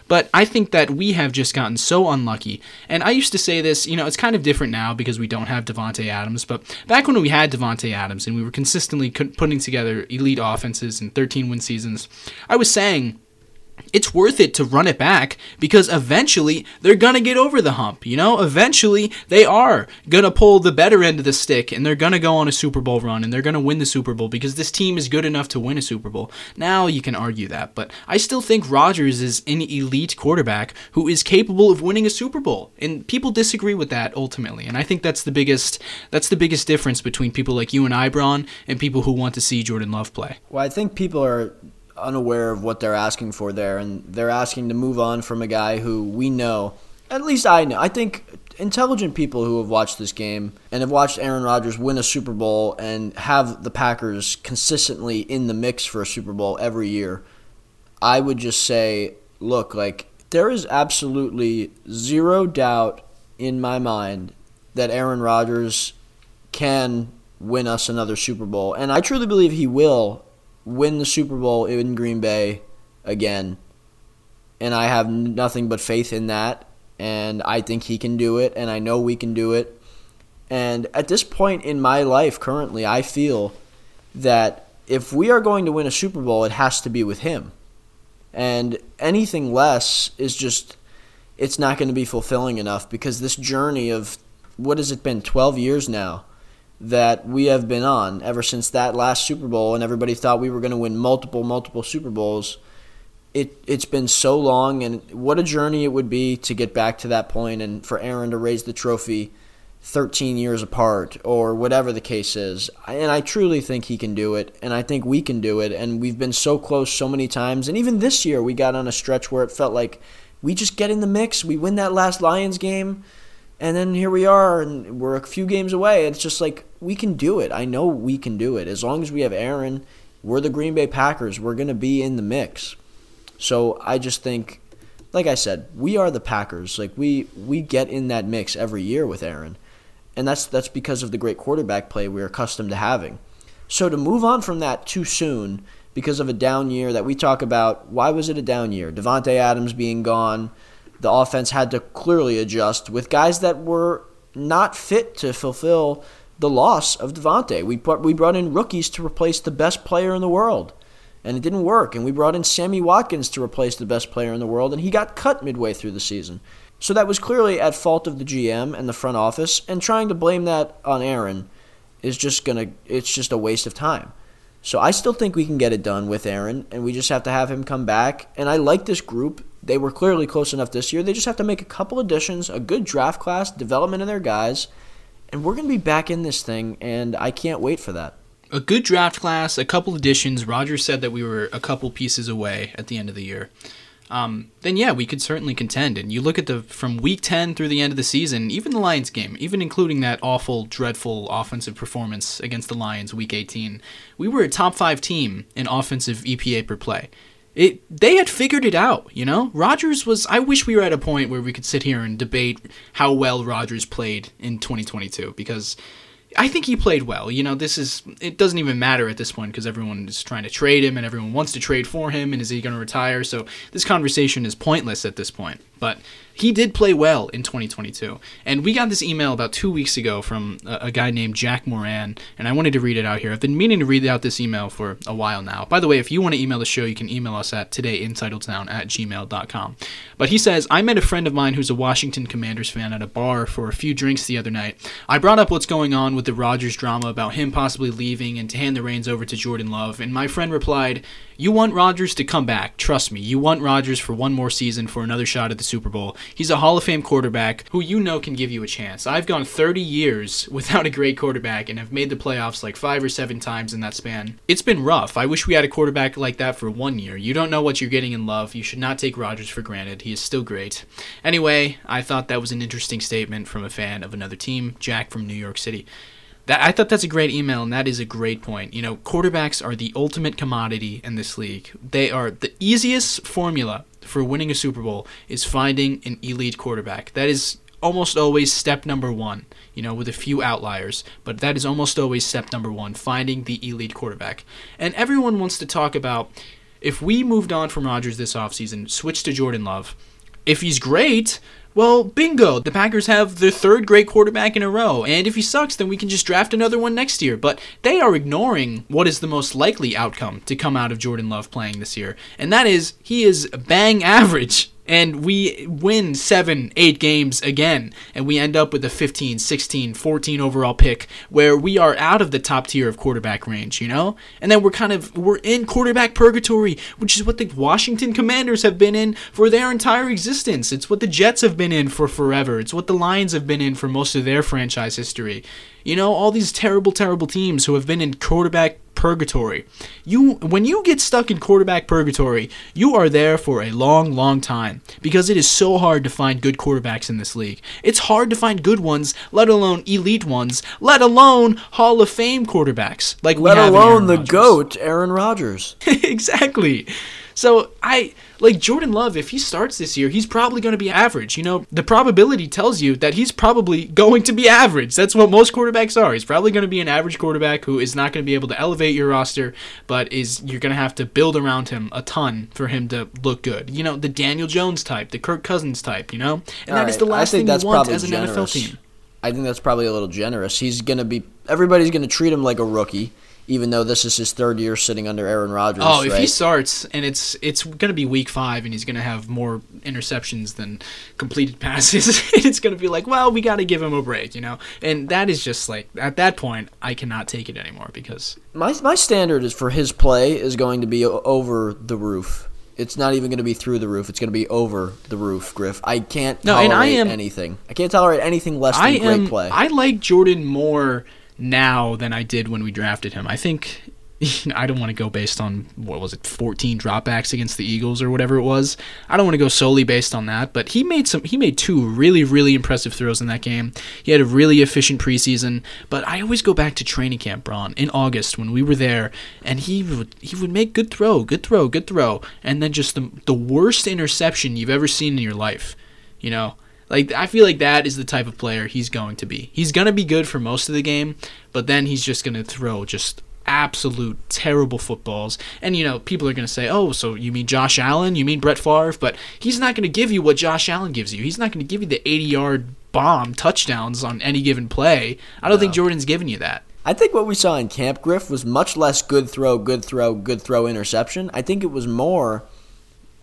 But I think that we have just gotten so unlucky. And I used to say this, you know, it's kind of different now because we don't have Davante Adams. But back when we had Davante Adams and we were consistently putting together elite offenses and 13 win seasons, I was saying it's worth it to run it back because eventually they're going to get over the hump. You know, eventually they are going to pull the better end of the stick and they're going to go on a Super Bowl run and they're going to win the Super Bowl because this team is good enough to win a Super Bowl. Now you can argue that, but I still think Rodgers is an elite quarterback who is capable of winning a Super Bowl. And people disagree with that ultimately. And I think that's the biggest that's the biggest difference between people like you and I, and people who want to see Jordan Love play. Well, I think people are unaware of what they're asking for there, and they're asking to move on from a guy who we know, at least I know. I think intelligent people who have watched this game and have watched Aaron Rodgers win a Super Bowl and have the Packers consistently in the mix for a Super Bowl every year, I would just say, look, like there is absolutely zero doubt in my mind that Aaron Rodgers can win us another Super Bowl, and I truly believe he will win the Super Bowl in Green Bay again. And I have nothing but faith in that. And I think he can do it. And I know we can do it. And at this point in my life currently, I feel that if we are going to win a Super Bowl, it has to be with him. And anything less is just, it's not going to be fulfilling enough because this journey of, what has it been, 12 years now? That we have been on ever since that last Super Bowl, and everybody thought we were going to win multiple, multiple Super Bowls. It it's been so long, and what a journey it would be to get back to that point, and for Aaron to raise the trophy 13 years apart, or whatever the case is. And I truly think he can do it, and I think we can do it, and we've been so close so many times, and even this year we got on a stretch where it felt like we just get in the mix, we win that last Lions game and then here we are, and we're a few games away. It's just like we can do it. I know we can do it. As long as we have Aaron, we're the Green Bay Packers. We're going to be in the mix. So I just think, like I said, we are the Packers. Like we we get in that mix every year with Aaron, and that's that's because of the great quarterback play we're accustomed to having. So to move on from that too soon because of a down year that we talk about, why was it a down year? Davante Adams being gone the offense had to clearly adjust with guys that were not fit to fulfill the loss of Davante. We put, we brought in rookies to replace the best player in the world, and it didn't work. And we brought in Sammy Watkins to replace the best player in the world, and he got cut midway through the season. So that was clearly at fault of the GM and the front office, and trying to blame that on Aaron is just gonna it's just a waste of time. So I still think we can get it done with Aaron, and we just have to have him come back. And I like this group. They were clearly close enough this year. They just have to make a couple additions, a good draft class, development of their guys, and we're going to be back in this thing, and I can't wait for that. A good draft class, a couple additions. Rodgers said that we were a couple pieces away at the end of the year um, then yeah, we could certainly contend. And you look at the from week 10 through the end of the season, even the Lions game, even including that awful, dreadful offensive performance against the Lions week 18, we were a top five team in offensive EPA per play. It they had figured it out, you know? Rodgers was I wish we were at a point where we could sit here and debate how well Rodgers played in 2022 because I think he played well. You know, this is it doesn't even matter at this point because everyone is trying to trade him and everyone wants to trade for him and is he going to retire? So this conversation is pointless at this point. But he did play well in 2022. And we got this email about two weeks ago from a, a, guy named Jack Moran, and I wanted to read it out here. I've been meaning to read out this email for a while now. By the way, if you want to email the show, you can email us at todayintitletown at gmail.com. But he says, I met a friend of mine who's a Washington Commanders fan at a bar for a few drinks the other night. I brought up what's going on with the Rodgers drama about him possibly leaving and to hand the reins over to Jordan Love, and my friend replied, You want Rodgers to come back. Trust me, you want Rodgers for one more season for another shot at the Super Bowl. He's a Hall of Fame quarterback who you know can give you a chance. I've gone 30 years [laughs] without a great quarterback and have made the playoffs like five or seven times in that span. It's been rough. I wish we had a quarterback like that for one year. You don't know what you're getting in love. You should not take Rodgers for granted. He is still great. Anyway, I thought that was an interesting statement from a fan of another team, Jack from New York City. That, I thought that's a great email, and that is a great point. You know, quarterbacks are the ultimate commodity in this league. They are the easiest formula for winning a Super Bowl is finding an elite quarterback. That is almost always step number one, you know, with a few outliers, but that is almost always step number one, finding the elite quarterback. And everyone wants to talk about if we moved on from Rodgers this offseason, switched to Jordan Love, if he's great, well, bingo. The Packers have their third great quarterback in a row. And if he sucks, then we can just draft another one next year. But they are ignoring what is the most likely outcome to come out of Jordan Love playing this year. And that is he is bang average and we win seven, eight games again, and we end up with a 15, 16, 14 overall pick where we are out of the top tier of quarterback range, you know? And then we're kind of we're in quarterback purgatory, which is what the Washington Commanders have been in for their entire existence. It's what the Jets have been in for forever. It's what the Lions have been in for most of their franchise history. You know, all these terrible, terrible teams who have been in quarterback purgatory. You when you get stuck in quarterback purgatory, you are there for a long, long time because it is so hard to find good quarterbacks in this league. It's hard to find good ones, let alone elite ones, let alone Hall of Fame quarterbacks like let alone the goat Aaron Rodgers. [laughs] exactly. So I like Jordan Love. If he starts this year, he's probably going to be average. You know, the probability tells you that he's probably going to be average. That's what most quarterbacks are. He's probably going to be an average quarterback who is not going to be able to elevate your roster, but is you're going to have to build around him a ton for him to look good. You know, the Daniel Jones type, the Kirk Cousins type. You know, and All that right. is the last thing you want as an generous. NFL team. I think that's probably a little generous. He's going to be everybody's going to treat him like a rookie even though this is his third year sitting under Aaron Rodgers. Oh, if right? he starts and it's it's going to be week five and he's going to have more interceptions than completed passes, [laughs] it's going to be like, well, we got to give him a break, you know. And that is just like at that point, I cannot take it anymore because my my standard is for his play is going to be over the roof. It's not even going to be through the roof. It's going to be over the roof, Griff. I can't no, tolerate I am, anything. I can't tolerate anything less than I great am, play. I like Jordan more now than I did when we drafted him. I think [laughs] I don't want to go based on what was it, 14 dropbacks against the Eagles or whatever it was. I don't want to go solely based on that, but he made some he made two really really impressive throws in that game. He had a really efficient preseason, but I always go back to training camp, Braun, in August when we were there, and he would he would make good throw, good throw, good throw, and then just the the worst interception you've ever seen in your life. You know, like I feel like that is the type of player he's going to be. He's going to be good for most of the game, but then he's just going to throw just absolute terrible footballs. And you know, people are going to say, "Oh, so you mean Josh Allen? You mean Brett Favre?" But he's not going to give you what Josh Allen gives you. He's not going to give you the 80-yard bomb touchdowns on any given play. I don't no. think Jordan's giving you that. I think what we saw in Camp Griff was much less good throw, good throw, good throw interception. I think it was more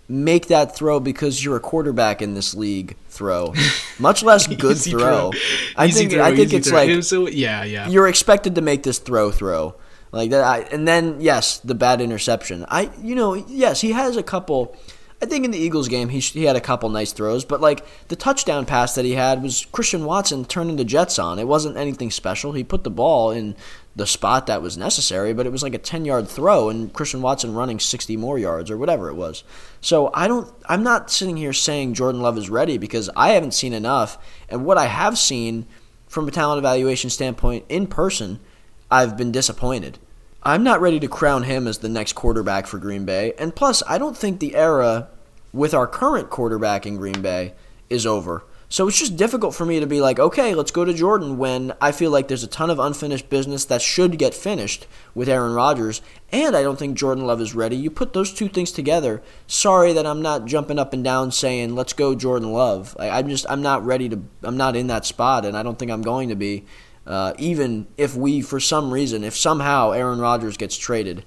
make that throw because you're a quarterback in this league throw. Much less [laughs] good throw. throw. I think throw, I think it's throw. like so, yeah, yeah. You're expected to make this throw throw. Like that I, and then yes, the bad interception. I you know, yes, he has a couple I think in the Eagles game he he had a couple nice throws, but like the touchdown pass that he had was Christian Watson turning the Jets on. It wasn't anything special. He put the ball in the spot that was necessary, but it was like a 10 yard throw and Christian Watson running 60 more yards or whatever it was. So I don't, I'm not sitting here saying Jordan Love is ready because I haven't seen enough. And what I have seen from a talent evaluation standpoint in person, I've been disappointed. I'm not ready to crown him as the next quarterback for Green Bay. And plus, I don't think the era with our current quarterback in Green Bay is over. So it's just difficult for me to be like, okay, let's go to Jordan when I feel like there's a ton of unfinished business that should get finished with Aaron Rodgers, and I don't think Jordan Love is ready. You put those two things together. Sorry that I'm not jumping up and down saying let's go Jordan Love. I, I'm just I'm not ready to. I'm not in that spot, and I don't think I'm going to be. Uh, even if we, for some reason, if somehow Aaron Rodgers gets traded,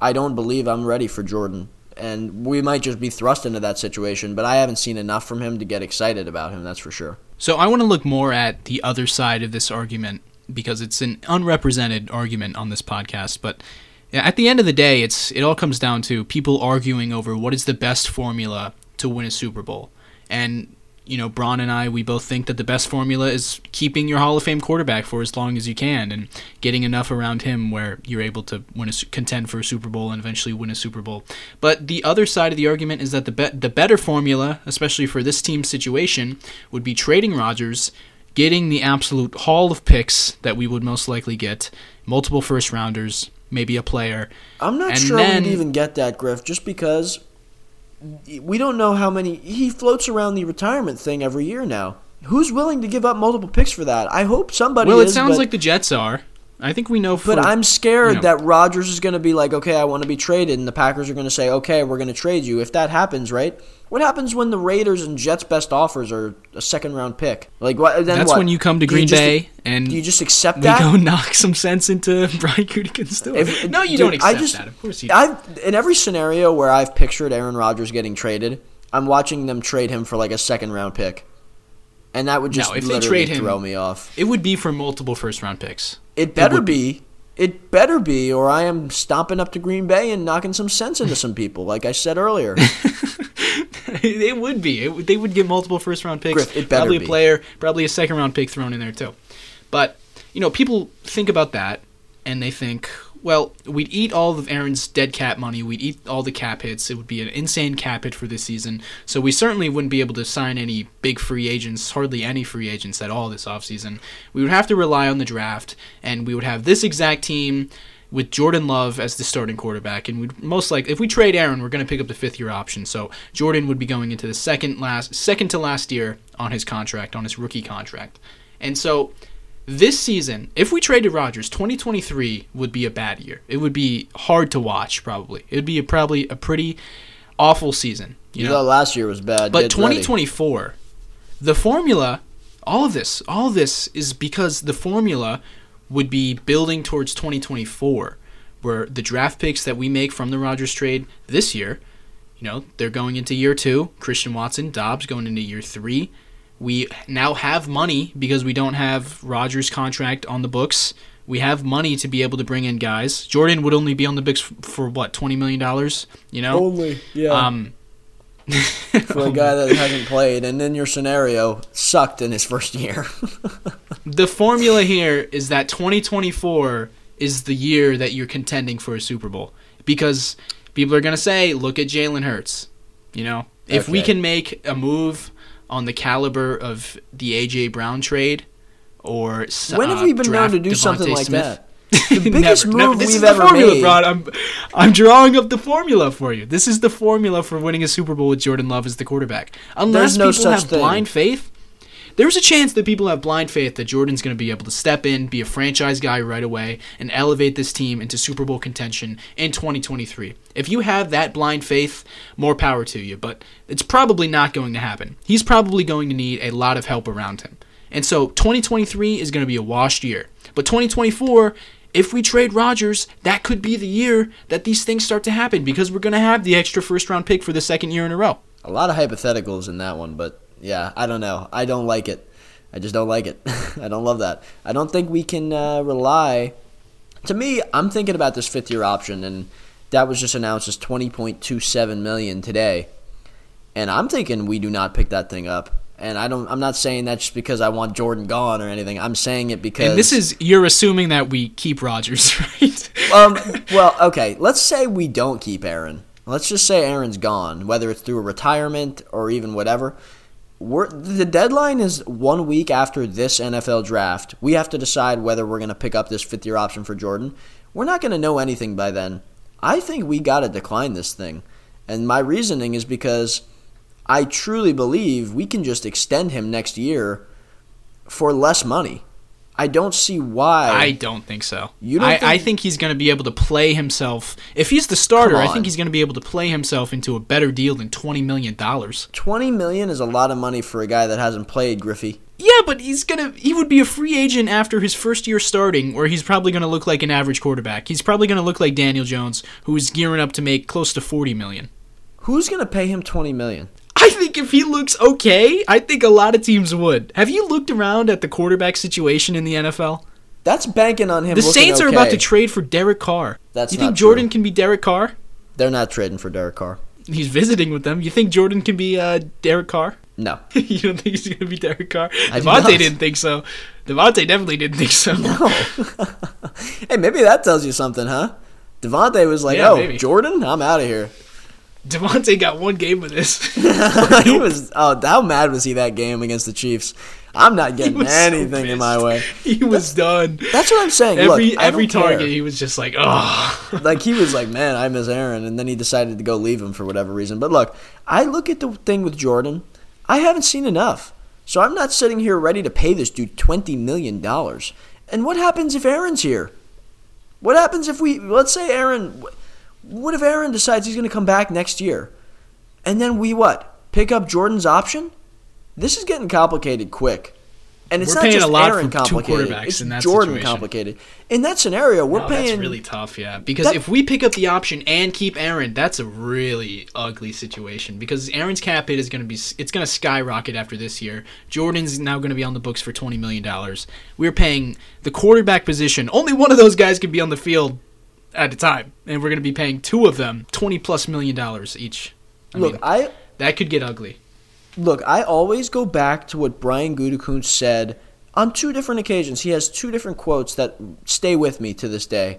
I don't believe I'm ready for Jordan and we might just be thrust into that situation. But I haven't seen enough from him to get excited about him. That's for sure. So I want to look more at the other side of this argument because it's an unrepresented argument on this podcast. But at the end of the day, it's it all comes down to people arguing over what is the best formula to win a Super Bowl. And you know, Braun and I, we both think that the best formula is keeping your Hall of Fame quarterback for as long as you can and getting enough around him where you're able to win a contend for a Super Bowl and eventually win a Super Bowl. But the other side of the argument is that the be- the better formula, especially for this team situation, would be trading Rodgers, getting the absolute haul of picks that we would most likely get, multiple first rounders, maybe a player. I'm not sure then, we'd even get that, Griff, just because we don't know how many he floats around the retirement thing every year now. Who's willing to give up multiple picks for that? I hope somebody. Well, it is, sounds like the Jets are. I think we know. For, but I'm scared you know. that Rodgers is going to be like, okay, I want to be traded, and the Packers are going to say, okay, we're going to trade you. If that happens, right? What happens when the Raiders and Jets' best offers are a second round pick? Like what? Then That's what? when you come to Green just, Bay and you just accept we that. We go [laughs] knock some sense into [laughs] Brian. If, no, you dude, don't accept I just, that. Of course you. I've in every scenario where I've pictured Aaron Rodgers getting traded. I'm watching them trade him for like a second round pick, and that would just no, if literally they trade him, throw me off. It would be for multiple first round picks. It better it be. be. It better be, or I am stomping up to Green Bay and knocking some sense into some people, like I said earlier. [laughs] it would be. It, they would get multiple first round picks. Griff, it better probably be. a player, probably a second round pick thrown in there too. But you know, people think about that and they think, well, we'd eat all of Aaron's dead cap money. We'd eat all the cap hits. It would be an insane cap hit for this season. So we certainly wouldn't be able to sign any big free agents, hardly any free agents at all this offseason. We would have to rely on the draft, and we would have this exact team with Jordan Love as the starting quarterback. And we'd most likely, if we trade Aaron, we're going to pick up the fifth year option. So Jordan would be going into the second last, second to last year on his contract, on his rookie contract. And so this season, if we traded Rodgers, 2023 would be a bad year. It would be hard to watch, probably. It would be a, probably a pretty awful season. You, you know, last year was bad. But 2024, ready. the formula, all of this, all of this is because the formula would be building towards 2024, where the draft picks that we make from the Rodgers trade this year, you know, they're going into year two. Christian Watson, Doubs going into year three. We now have money because we don't have Rodgers' contract on the books. We have money to be able to bring in guys. Jordan would only be on the books for what twenty million dollars. You know, only yeah. Um, [laughs] for a guy that hasn't played, and in your scenario, sucked in his first year. [laughs] the formula here is that 2024 is the year that you're contending for a Super Bowl because people are going to say, look at Jalen Hurts. You know, if okay. we can make a move on the caliber of the AJ Brown trade or when have uh, we been known to do DeVonta something like Smith? that? The [laughs] biggest never, move never. we've ever formula, made. Bro. I'm, I'm drawing up the formula for you. This is the formula for winning a Super Bowl with Jordan Love as the quarterback. Unless no people have thing. blind faith, there's a chance that people have blind faith that Jordan's going to be able to step in, be a franchise guy right away, and elevate this team into Super Bowl contention in 2023. If you have that blind faith, more power to you, but it's probably not going to happen. He's probably going to need a lot of help around him. And so 2023 is going to be a washed year. But 2024, if we trade Rodgers, that could be the year that these things start to happen because we're going to have the extra first round pick for the second year in a row. A lot of hypotheticals in that one, but yeah, I don't know. I don't like it. I just don't like it. [laughs] I don't love that. I don't think we can uh, rely. To me, I'm thinking about this fifth year option, and that was just announced as 20.27 million today. And I'm thinking we do not pick that thing up. And I don't. I'm not saying that just because I want Jordan gone or anything. I'm saying it because. And this is you're assuming that we keep Rodgers, [laughs] right? um. Well, okay. Let's say we don't keep Aaron. Let's just say Aaron's gone, whether it's through a retirement or even whatever we're, the deadline is one week after this NFL draft. We have to decide whether we're going to pick up this fifth year option for Jordan. we're not going to know anything by then. I think we got to decline this thing. And my reasoning is because I truly believe we can just extend him next year for less money. I don't see why. I don't think so. You don't I, think- I think he's going to be able to play himself. If he's the starter, I think he's going to be able to play himself into a better deal than twenty million dollars. 20 million is a lot of money for a guy that hasn't played, Griffey. Yeah, but he's gonna he would be a free agent after his first year starting, where he's probably gonna look like an average quarterback. He's probably gonna look like Daniel Jones, who is gearing up to make close to forty million. Who's going to pay him 20 million? I think if he looks okay, I think a lot of teams would. Have you looked around at the quarterback situation in the NFL? That's banking on him. The Saints are about to trade for Derek Carr. That's you think Jordan true. can be Derek Carr? They're not trading for Derek Carr. He's visiting with them. You think Jordan can be uh, Derek Carr? No. [laughs] you don't think he's going to be Derek Carr? I Davante didn't think so. Davante definitely didn't think so. No. [laughs] hey, maybe that tells you something, huh? Davante was like, Yeah, "Oh, maybe. Jordan, I'm out of here." Davante got one game with this. [laughs] he was. Oh, how mad was he that game against the Chiefs? I'm not getting was so anything in my way. he was done. That's what I'm saying. Every Look, every don't care. target, he was just like, oh. [laughs] like he was like, man, I miss Aaron, and then he decided to go leave him for whatever reason. But look, I look at the thing with Jordan. I haven't seen enough, so I'm not sitting here ready to pay this dude twenty million dollars. And what happens if Aaron's here? What happens if we let's say Aaron? What if Aaron decides he's going to come back next year, and then we what pick up Jordan's option? This is getting complicated quick. And it's We're not paying just a lot Aaron complicated. quarterbacks it's Jordan situation. complicated. In that scenario, we're No, paying that's really tough, yeah. Because That- if we pick up the option and keep Aaron, that's a really ugly situation. Because Aaron's cap hit is going to be it's going to skyrocket after this year. Jordan's now going to be on the books for twenty million dollars. We're paying the quarterback position. Only one of those guys can be on the field at a time, and we're going to be paying two of them twenty plus million dollars each. I Look, mean, I that could get ugly. look. I always go back to what Brian Gutekunst said on two different occasions. He has two different quotes that stay with me to this day.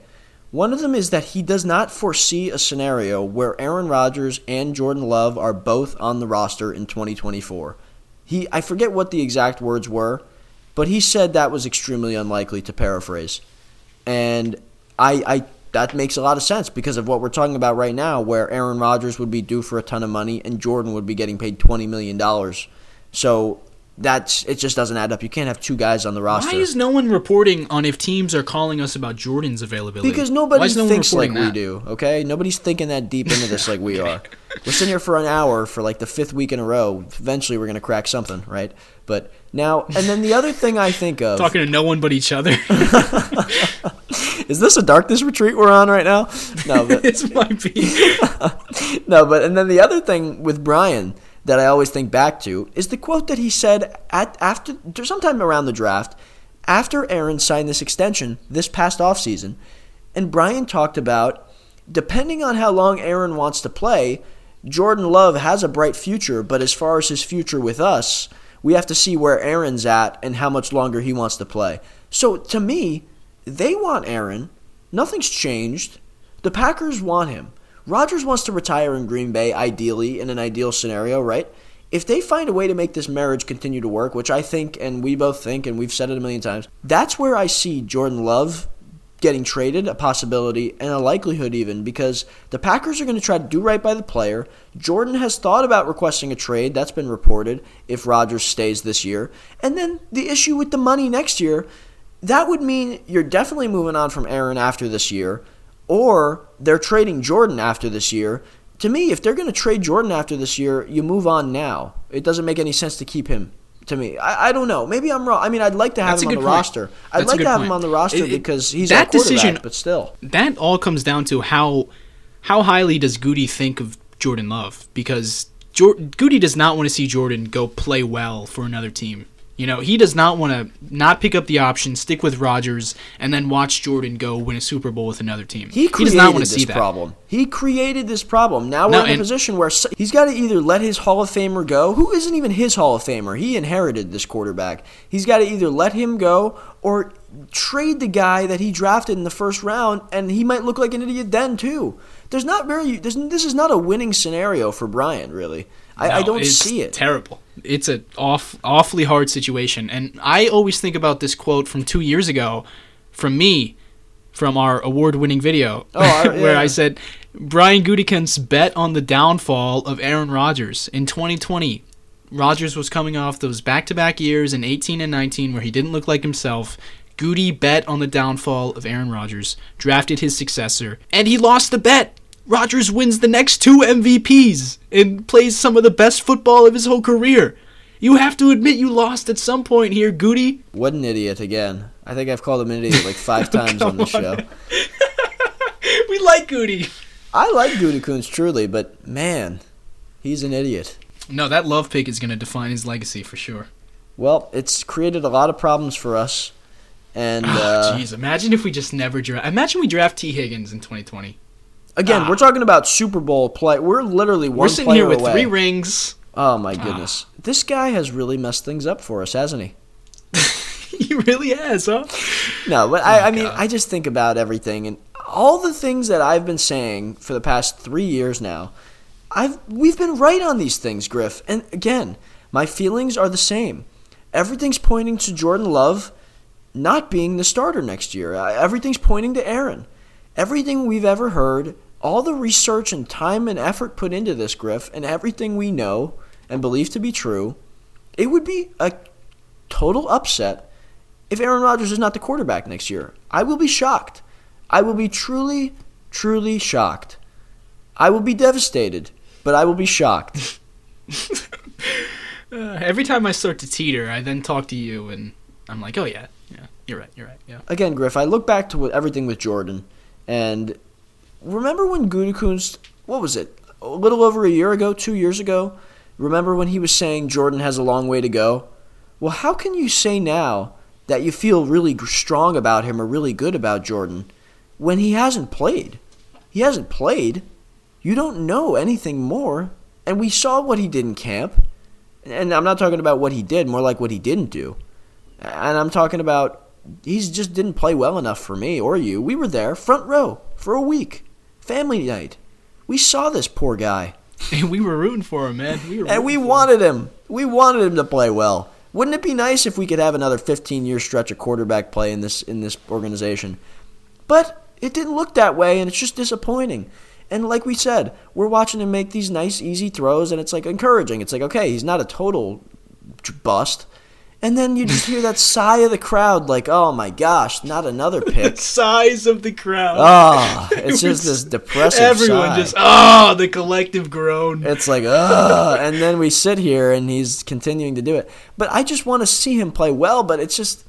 One of them is that he does not foresee a scenario where Aaron Rodgers and Jordan Love are both on the roster in 2024. He I forget what the exact words were, but he said that was extremely unlikely to paraphrase. And I, I that makes a lot of sense because of what we're talking about right now, where Aaron Rodgers would be due for a ton of money and Jordan would be getting paid twenty million dollars. So that's it. Just doesn't add up. You can't have two guys on the roster Why is no one reporting on if teams are calling us about Jordan's availability? because nobody no thinks like reporting we do. Okay, nobody's thinking that deep into this like we [laughs] are. We're sitting here for an hour for like the fifth week in a row. Eventually, we're gonna crack something, right? But now, and then the other thing I think of [laughs] Talking to no one but each other. [laughs] is this a darkness retreat we're on right now? No, [laughs] but this might be. [laughs] no, but and then the other thing with Brian that I always think back to is the quote that he said at after sometime around the draft, after Aaron signed this extension this past offseason, and Brian talked about depending on how long Aaron wants to play, Jordan Love has a bright future, but as far as his future with us, we have to see where Aaron's at and how much longer he wants to play. So to me, they want Aaron. Nothing's changed. The Packers want him. Rodgers wants to retire in Green Bay, ideally, in an ideal scenario, right? If they find a way to make this marriage continue to work, which I think, and we both think, and we've said it a million times, that's where I see Jordan Love getting traded, a possibility, and a likelihood even, because the Packers are going to try to do right by the player. Jordan has thought about requesting a trade, that's been reported, if Rodgers stays this year. And then the issue with the money next year, that would mean you're definitely moving on from Aaron after this year, or they're trading Jordan after this year. To me, if they're going to trade Jordan after this year, you move on now. It doesn't make any sense to keep him. To me, I, I don't know. Maybe I'm wrong. I mean, I'd like to have That's him on the point. roster. I'd That's like to have point. him on the roster It- because he's that decision- but still, that all comes down to how how highly does Goody think of Jordan Love? Because Jor- Goody does not want to see Jordan go play well for another team. You know, he does not want to not pick up the option, stick with Rodgers, and then watch Jordan go win a Super Bowl with another team. He created does not want to see that. problem. He created this problem. Now we're No, in a position where he's got to either let his Hall of Famer go, who isn't even his Hall of Famer. He inherited this quarterback. He's got to either let him go or trade the guy that he drafted in the first round, and he might look like an idiot then too. There's not very. There's, this is not a winning scenario for Brian, really. I, I don't see it. Terrible. It's an off, awfully hard situation, and I always think about this quote from two years ago, from me, from our award-winning video, Oh, [laughs] I- where. I said Brian Gutekunst bet on the downfall of Aaron Rodgers in 2020. Rodgers was coming off those back-to-back years in 18 and 19 where he didn't look like himself. Goody bet on the downfall of Aaron Rodgers, drafted his successor, and he lost the bet. Rodgers wins the next two MVPs and plays some of the best football of his whole career. You have to admit you lost at some point here, Goody. What an idiot again. I think I've called him an idiot like five [laughs] times on the show. [laughs] we like Goody. I like Gutekunst truly, but man, he's an idiot. No, that love pick is going to define his legacy for sure. Well, it's created a lot of problems for us. And Ah, uh, Jeez, imagine if we just never draft. Imagine we draft Tee Higgins in 2020. Again, Ah. we're talking about Super Bowl play. We're literally one We're sitting here with away. three rings. Oh my goodness, this guy has really messed things up for us, hasn't he? [laughs] he really has, huh? No, but I, I mean, God. I just think about everything and all the things that I've been saying for the past three years now. I've we've been right on these things, Griff. And again, my feelings are the same. Everything's pointing to Jordan Love not being the starter next year. Uh, Everything's pointing to Aaron. Everything we've ever heard, all the research and time and effort put into this, Griff, and everything we know and believe to be true, it would be a total upset if Aaron Rodgers is not the quarterback next year. I will be shocked. I will be truly, truly shocked. I will be devastated, but I will be shocked. [laughs] Uh, every time I start to teeter, I then talk to you, and I'm like, oh, yeah, yeah, you're right, you're right, yeah. Again, Griff, I look back to what- everything with Jordan, and remember when Gutekunst, what was it, a little over a year ago, two years ago? Remember when he was saying Jordan has a long way to go? Well, how can you say now that you feel really strong about him or really good about Jordan when he hasn't played? He hasn't played. You don't know anything more. And we saw what he did in camp. And I'm not talking about what he did, more like what he didn't do. And I'm talking about he just didn't play well enough for me or you. We were there, front row, for a week. Family night. We saw this poor guy. And [laughs] we were rooting for him, man. We were And we for him. wanted him. We wanted him to play well. Wouldn't it be nice if we could have another 15 year stretch of quarterback play in this in this organization? But it didn't look that way, and it's just disappointing. And like we said, we're watching him make these nice, easy throws, and it's like encouraging. It's like, okay, he's not a total bust. And then you just hear that sigh of the crowd, like, oh my gosh, not another [laughs] The pick. size of the crowd. Oh, [laughs] it's It just this depressive Everyone sigh. just, oh, the collective groan. It's like, ugh. And then we sit here and he's continuing to do it. But I just want to see him play well, but it's just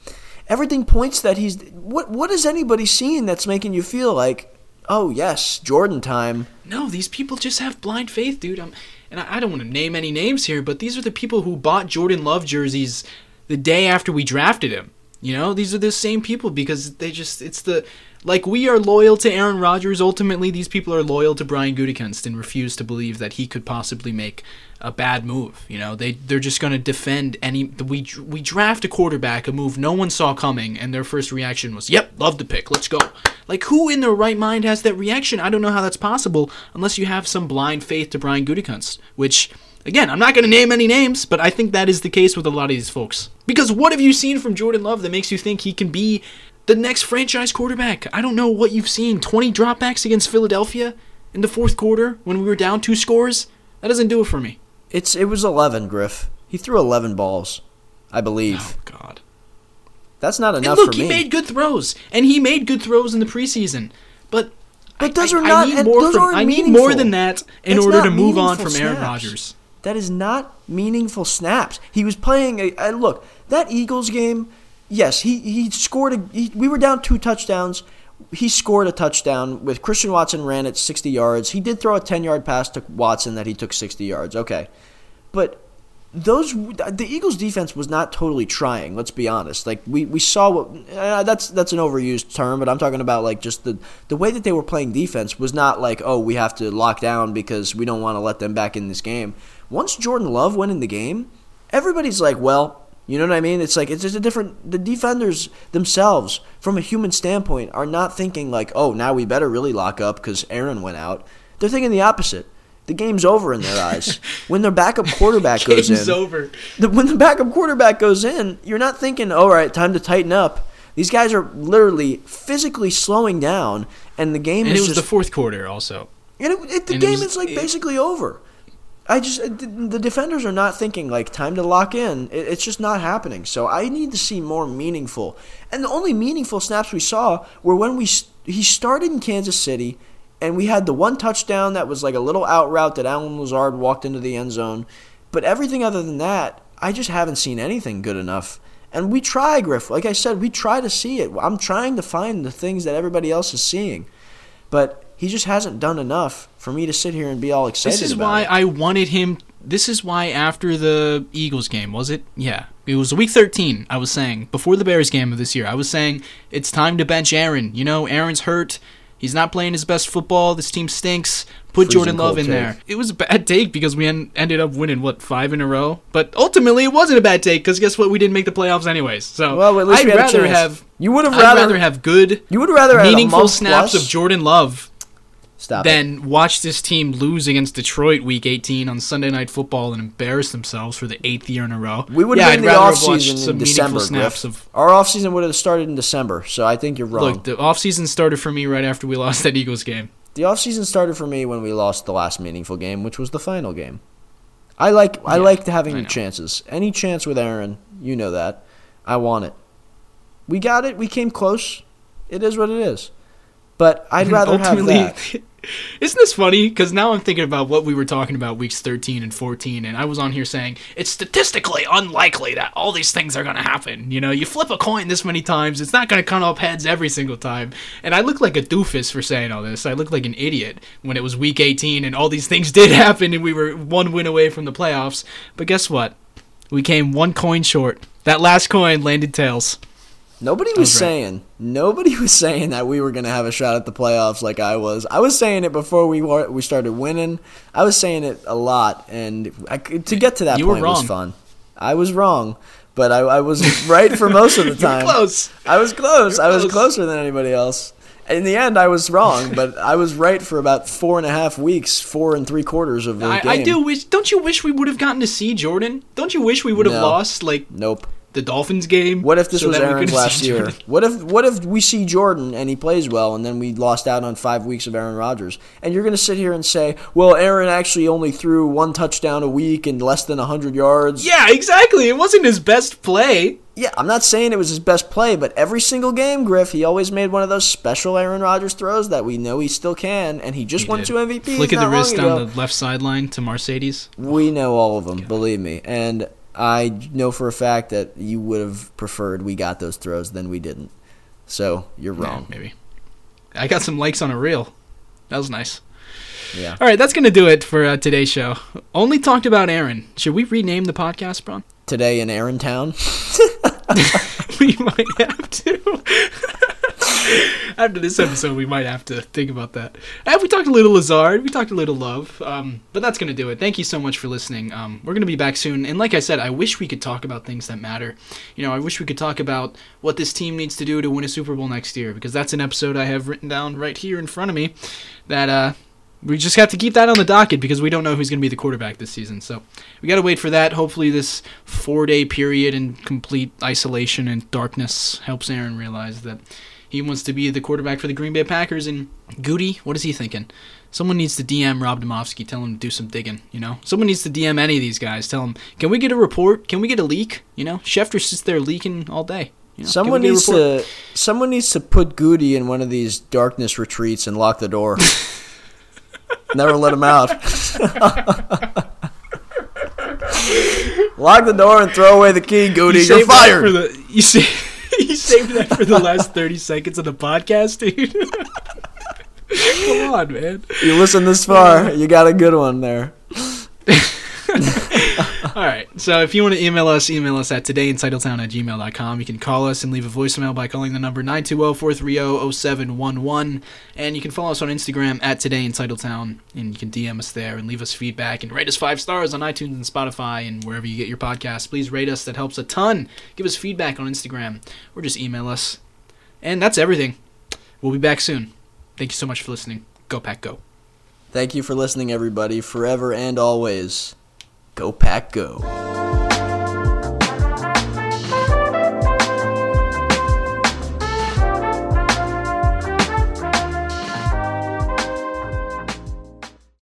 everything points that he's what what is anybody seeing that's making you feel like, oh yes, Jordan time. No, these people just have blind faith, dude. I'm, and I, I don't want to name any names here, but these are the people who bought Jordan Love jerseys the day after we drafted him. You know, these are the same people because they just, it's the, like we are loyal to Aaron Rodgers. Ultimately, these people are loyal to Brian Gutekunst and refuse to believe that he could possibly make a bad move. You know, they they're just going to defend any. We we draft a quarterback, a move no one saw coming, and their first reaction was, "Yep, love the pick, let's go." Like who in their right mind has that reaction? I don't know how that's possible unless you have some blind faith to Brian Gutekunst, which. Again, I'm not going to name any names, but I think that is the case with a lot of these folks. Because what have you seen from Jordan Love that makes you think he can be the next franchise quarterback? I don't know what you've seen. 20 dropbacks against Philadelphia in the fourth quarter when we were down two scores? That doesn't do it for me. It's it was eleven, Griff. He threw eleven balls, I believe. Oh, God. That's not enough And look, he made good throws, and he made good throws in the preseason. But, But I- those I, are I not- need more those from, I need more than that in order to move on from Aaron. Rodgers. That is not meaningful snaps. He was playing a, a look that Eagles game. Yes, he he scored a. He, we were down two touchdowns. He scored a touchdown with Christian Watson ran at 60 yards. He did throw a 10 yard pass to Watson that he took 60 yards. Okay, but those the Eagles defense was not totally trying. Let's be honest. Like we, we saw what uh, that's that's an overused term, but I'm talking about like just the the way that they were playing defense was not like oh we have to lock down because we don't want to let them back in this game. Once Jordan Love went in the game, everybody's like, well, you know what I mean? It's like it's just a different. The defenders themselves, from a human standpoint, are not thinking like oh now we better really lock up because Aaron went out. They're thinking the opposite. The game's over in their eyes. [laughs] When their backup quarterback goes Game's in, over. the, when the backup quarterback goes in, you're not thinking, all right, time to tighten up. These guys are literally physically slowing down, and the game And is it was just the fourth quarter also. and it, it, the and game was- is like basically over. I just uh, the, the defenders are not thinking like time to lock in. It's just not happening. So I need to see more meaningful. And the only meaningful snaps we saw were when we he started in Kansas City, and we had the one touchdown that was like a little out route that Allen Lazard walked into the end zone. But everything other than that, I just haven't seen anything good enough. And we try, Griff. Like I said, we try to see it. I'm trying to find the things that everybody else is seeing, but he just hasn't done enough for me to sit here and be all excited. This is why it. I wanted him. This is why after the Eagles game, was it? Yeah. It was week 13, I was saying. Before the Bears game of this year, I was saying it's time to bench Aaron. You know, Aaron's hurt. He's not playing his best football. This team stinks. Put Freezing Jordan Love in take. there. It was a bad take because we en- ended up winning, what, five in a row? But ultimately, it wasn't a bad take because guess what? We didn't make the playoffs anyways. So Well, at least I'd we had rather have. You would have rather, rather have good, you would rather meaningful snaps plus- of Jordan Love Stop it. then watch this team lose against Detroit week 18 on Sunday Night Football and embarrass themselves for the eighth year in a row. We would yeah, have I'd been the rather off have watched some in December. snaps Griff. of. Our off season would have started in December, so I think you're wrong. Look, the offseason started for me right after we [laughs] lost that Eagles game. the off season started for me when we lost the last meaningful game, which was the final game. I like I Yeah, liked having know. chances. Any chance with Aaron, you know that. I want it. We got it. We came close. It is what it is. But I'd [laughs] rather have that. [laughs] Isn't this funny? Because now I'm thinking about what we were talking about weeks 13 and 14, and I was on here saying it's statistically unlikely that all these things are going to happen. You know, you flip a coin this many times, it's not going to come up heads every single time. And I look like a doofus for saying all this. I look like an idiot when it was week 18 and all these things [laughs] did happen and we were one win away from the playoffs. But guess what? We came one coin short. That last coin landed tails. Nobody was was right. saying. Nobody [laughs] was saying that we were going to have a shot at the playoffs like I was. I was saying it before we wa- we started winning. I was saying it a lot, and I, to get to that You point was fun. I was wrong, but I, I was [laughs] right for most of the [laughs] time. Close. I was close. You're I was close. closer than anybody else. In the end, I was wrong, but I was right for about four and a half weeks, four and three quarters of the I, game. I do wish. Don't you wish we would have gotten to see Jordan? Don't you wish we would have No. lost like Nope. The Dolphins game? What if this so was Aaron's last year? What if what if we see Jordan and he plays well and then we lost out on five weeks of Aaron Rodgers? And you're going to sit here and say, well, Aaron actually only threw one touchdown a week and less than 100 yards. Yeah, exactly. It wasn't his best play. Yeah, I'm not saying it was his best play, but every single game, Griff, he always made one of those special Aaron Rodgers throws that we know he still can, and he just He won did. two MVPs. Flick of the wrist on the left sideline to Marcedes. We know all of them, believe me. And I know for a fact that you would have preferred we got those throws than we didn't. So you're Yeah, wrong. maybe. I got some likes on a reel. That was nice. Yeah. All right, that's gonna do it for uh, today's show. Only talked about Aaron. Should we rename the podcast, Bron? Today in Aaron Town. [laughs] [laughs] we might have to. [laughs] After this episode, we might have to think about that. And we talked a little Lazard, we talked a little Love, um, but that's gonna do it. Thank you so much for listening. Um, we're gonna be back soon, and like I said, I wish we could talk about things that matter. You know, I wish we could talk about what this team needs to do to win a Super Bowl next year, because that's an episode I have written down right here in front of me. That uh, we just have to keep that on the docket because we don't know who's going to be the quarterback this season. So we got to wait for that. Hopefully, this four day period in complete isolation and darkness helps Aaron realize that he wants to be the quarterback for the Green Bay Packers. And Goody, what is he thinking? Someone needs to DM Rob Demovsky, tell him to do some digging. You know, someone needs to DM any of these guys, tell him, can we get a report? Can we get a leak? You know, Schefter sits there leaking all day. You know, Someone we get a needs to someone needs to put Goody in one of these darkness retreats and lock the door. [laughs] Never let him out. lock the door and throw away the key, Goody. You You're fired. For the, you, sa- [laughs] you saved that for the last 30 seconds of the podcast, dude. [laughs] Come on, man. You listen this far, you got a good one there. [laughs] All right. So if you want to email us, email us at todayintitletown at gmail.com. You can call us and leave a voicemail by calling the number 920-430-0711. And you can follow us on Instagram at todayintitletown. And you can DM us there and leave us feedback and rate us five stars on iTunes and Spotify and wherever you get your podcasts. Please rate us. That helps a ton. Give us feedback on Instagram or just email us. And that's everything. We'll be back soon. Thank you so much for listening. Go Pack Go. Thank you for listening, everybody, forever and always. Go Pack Go.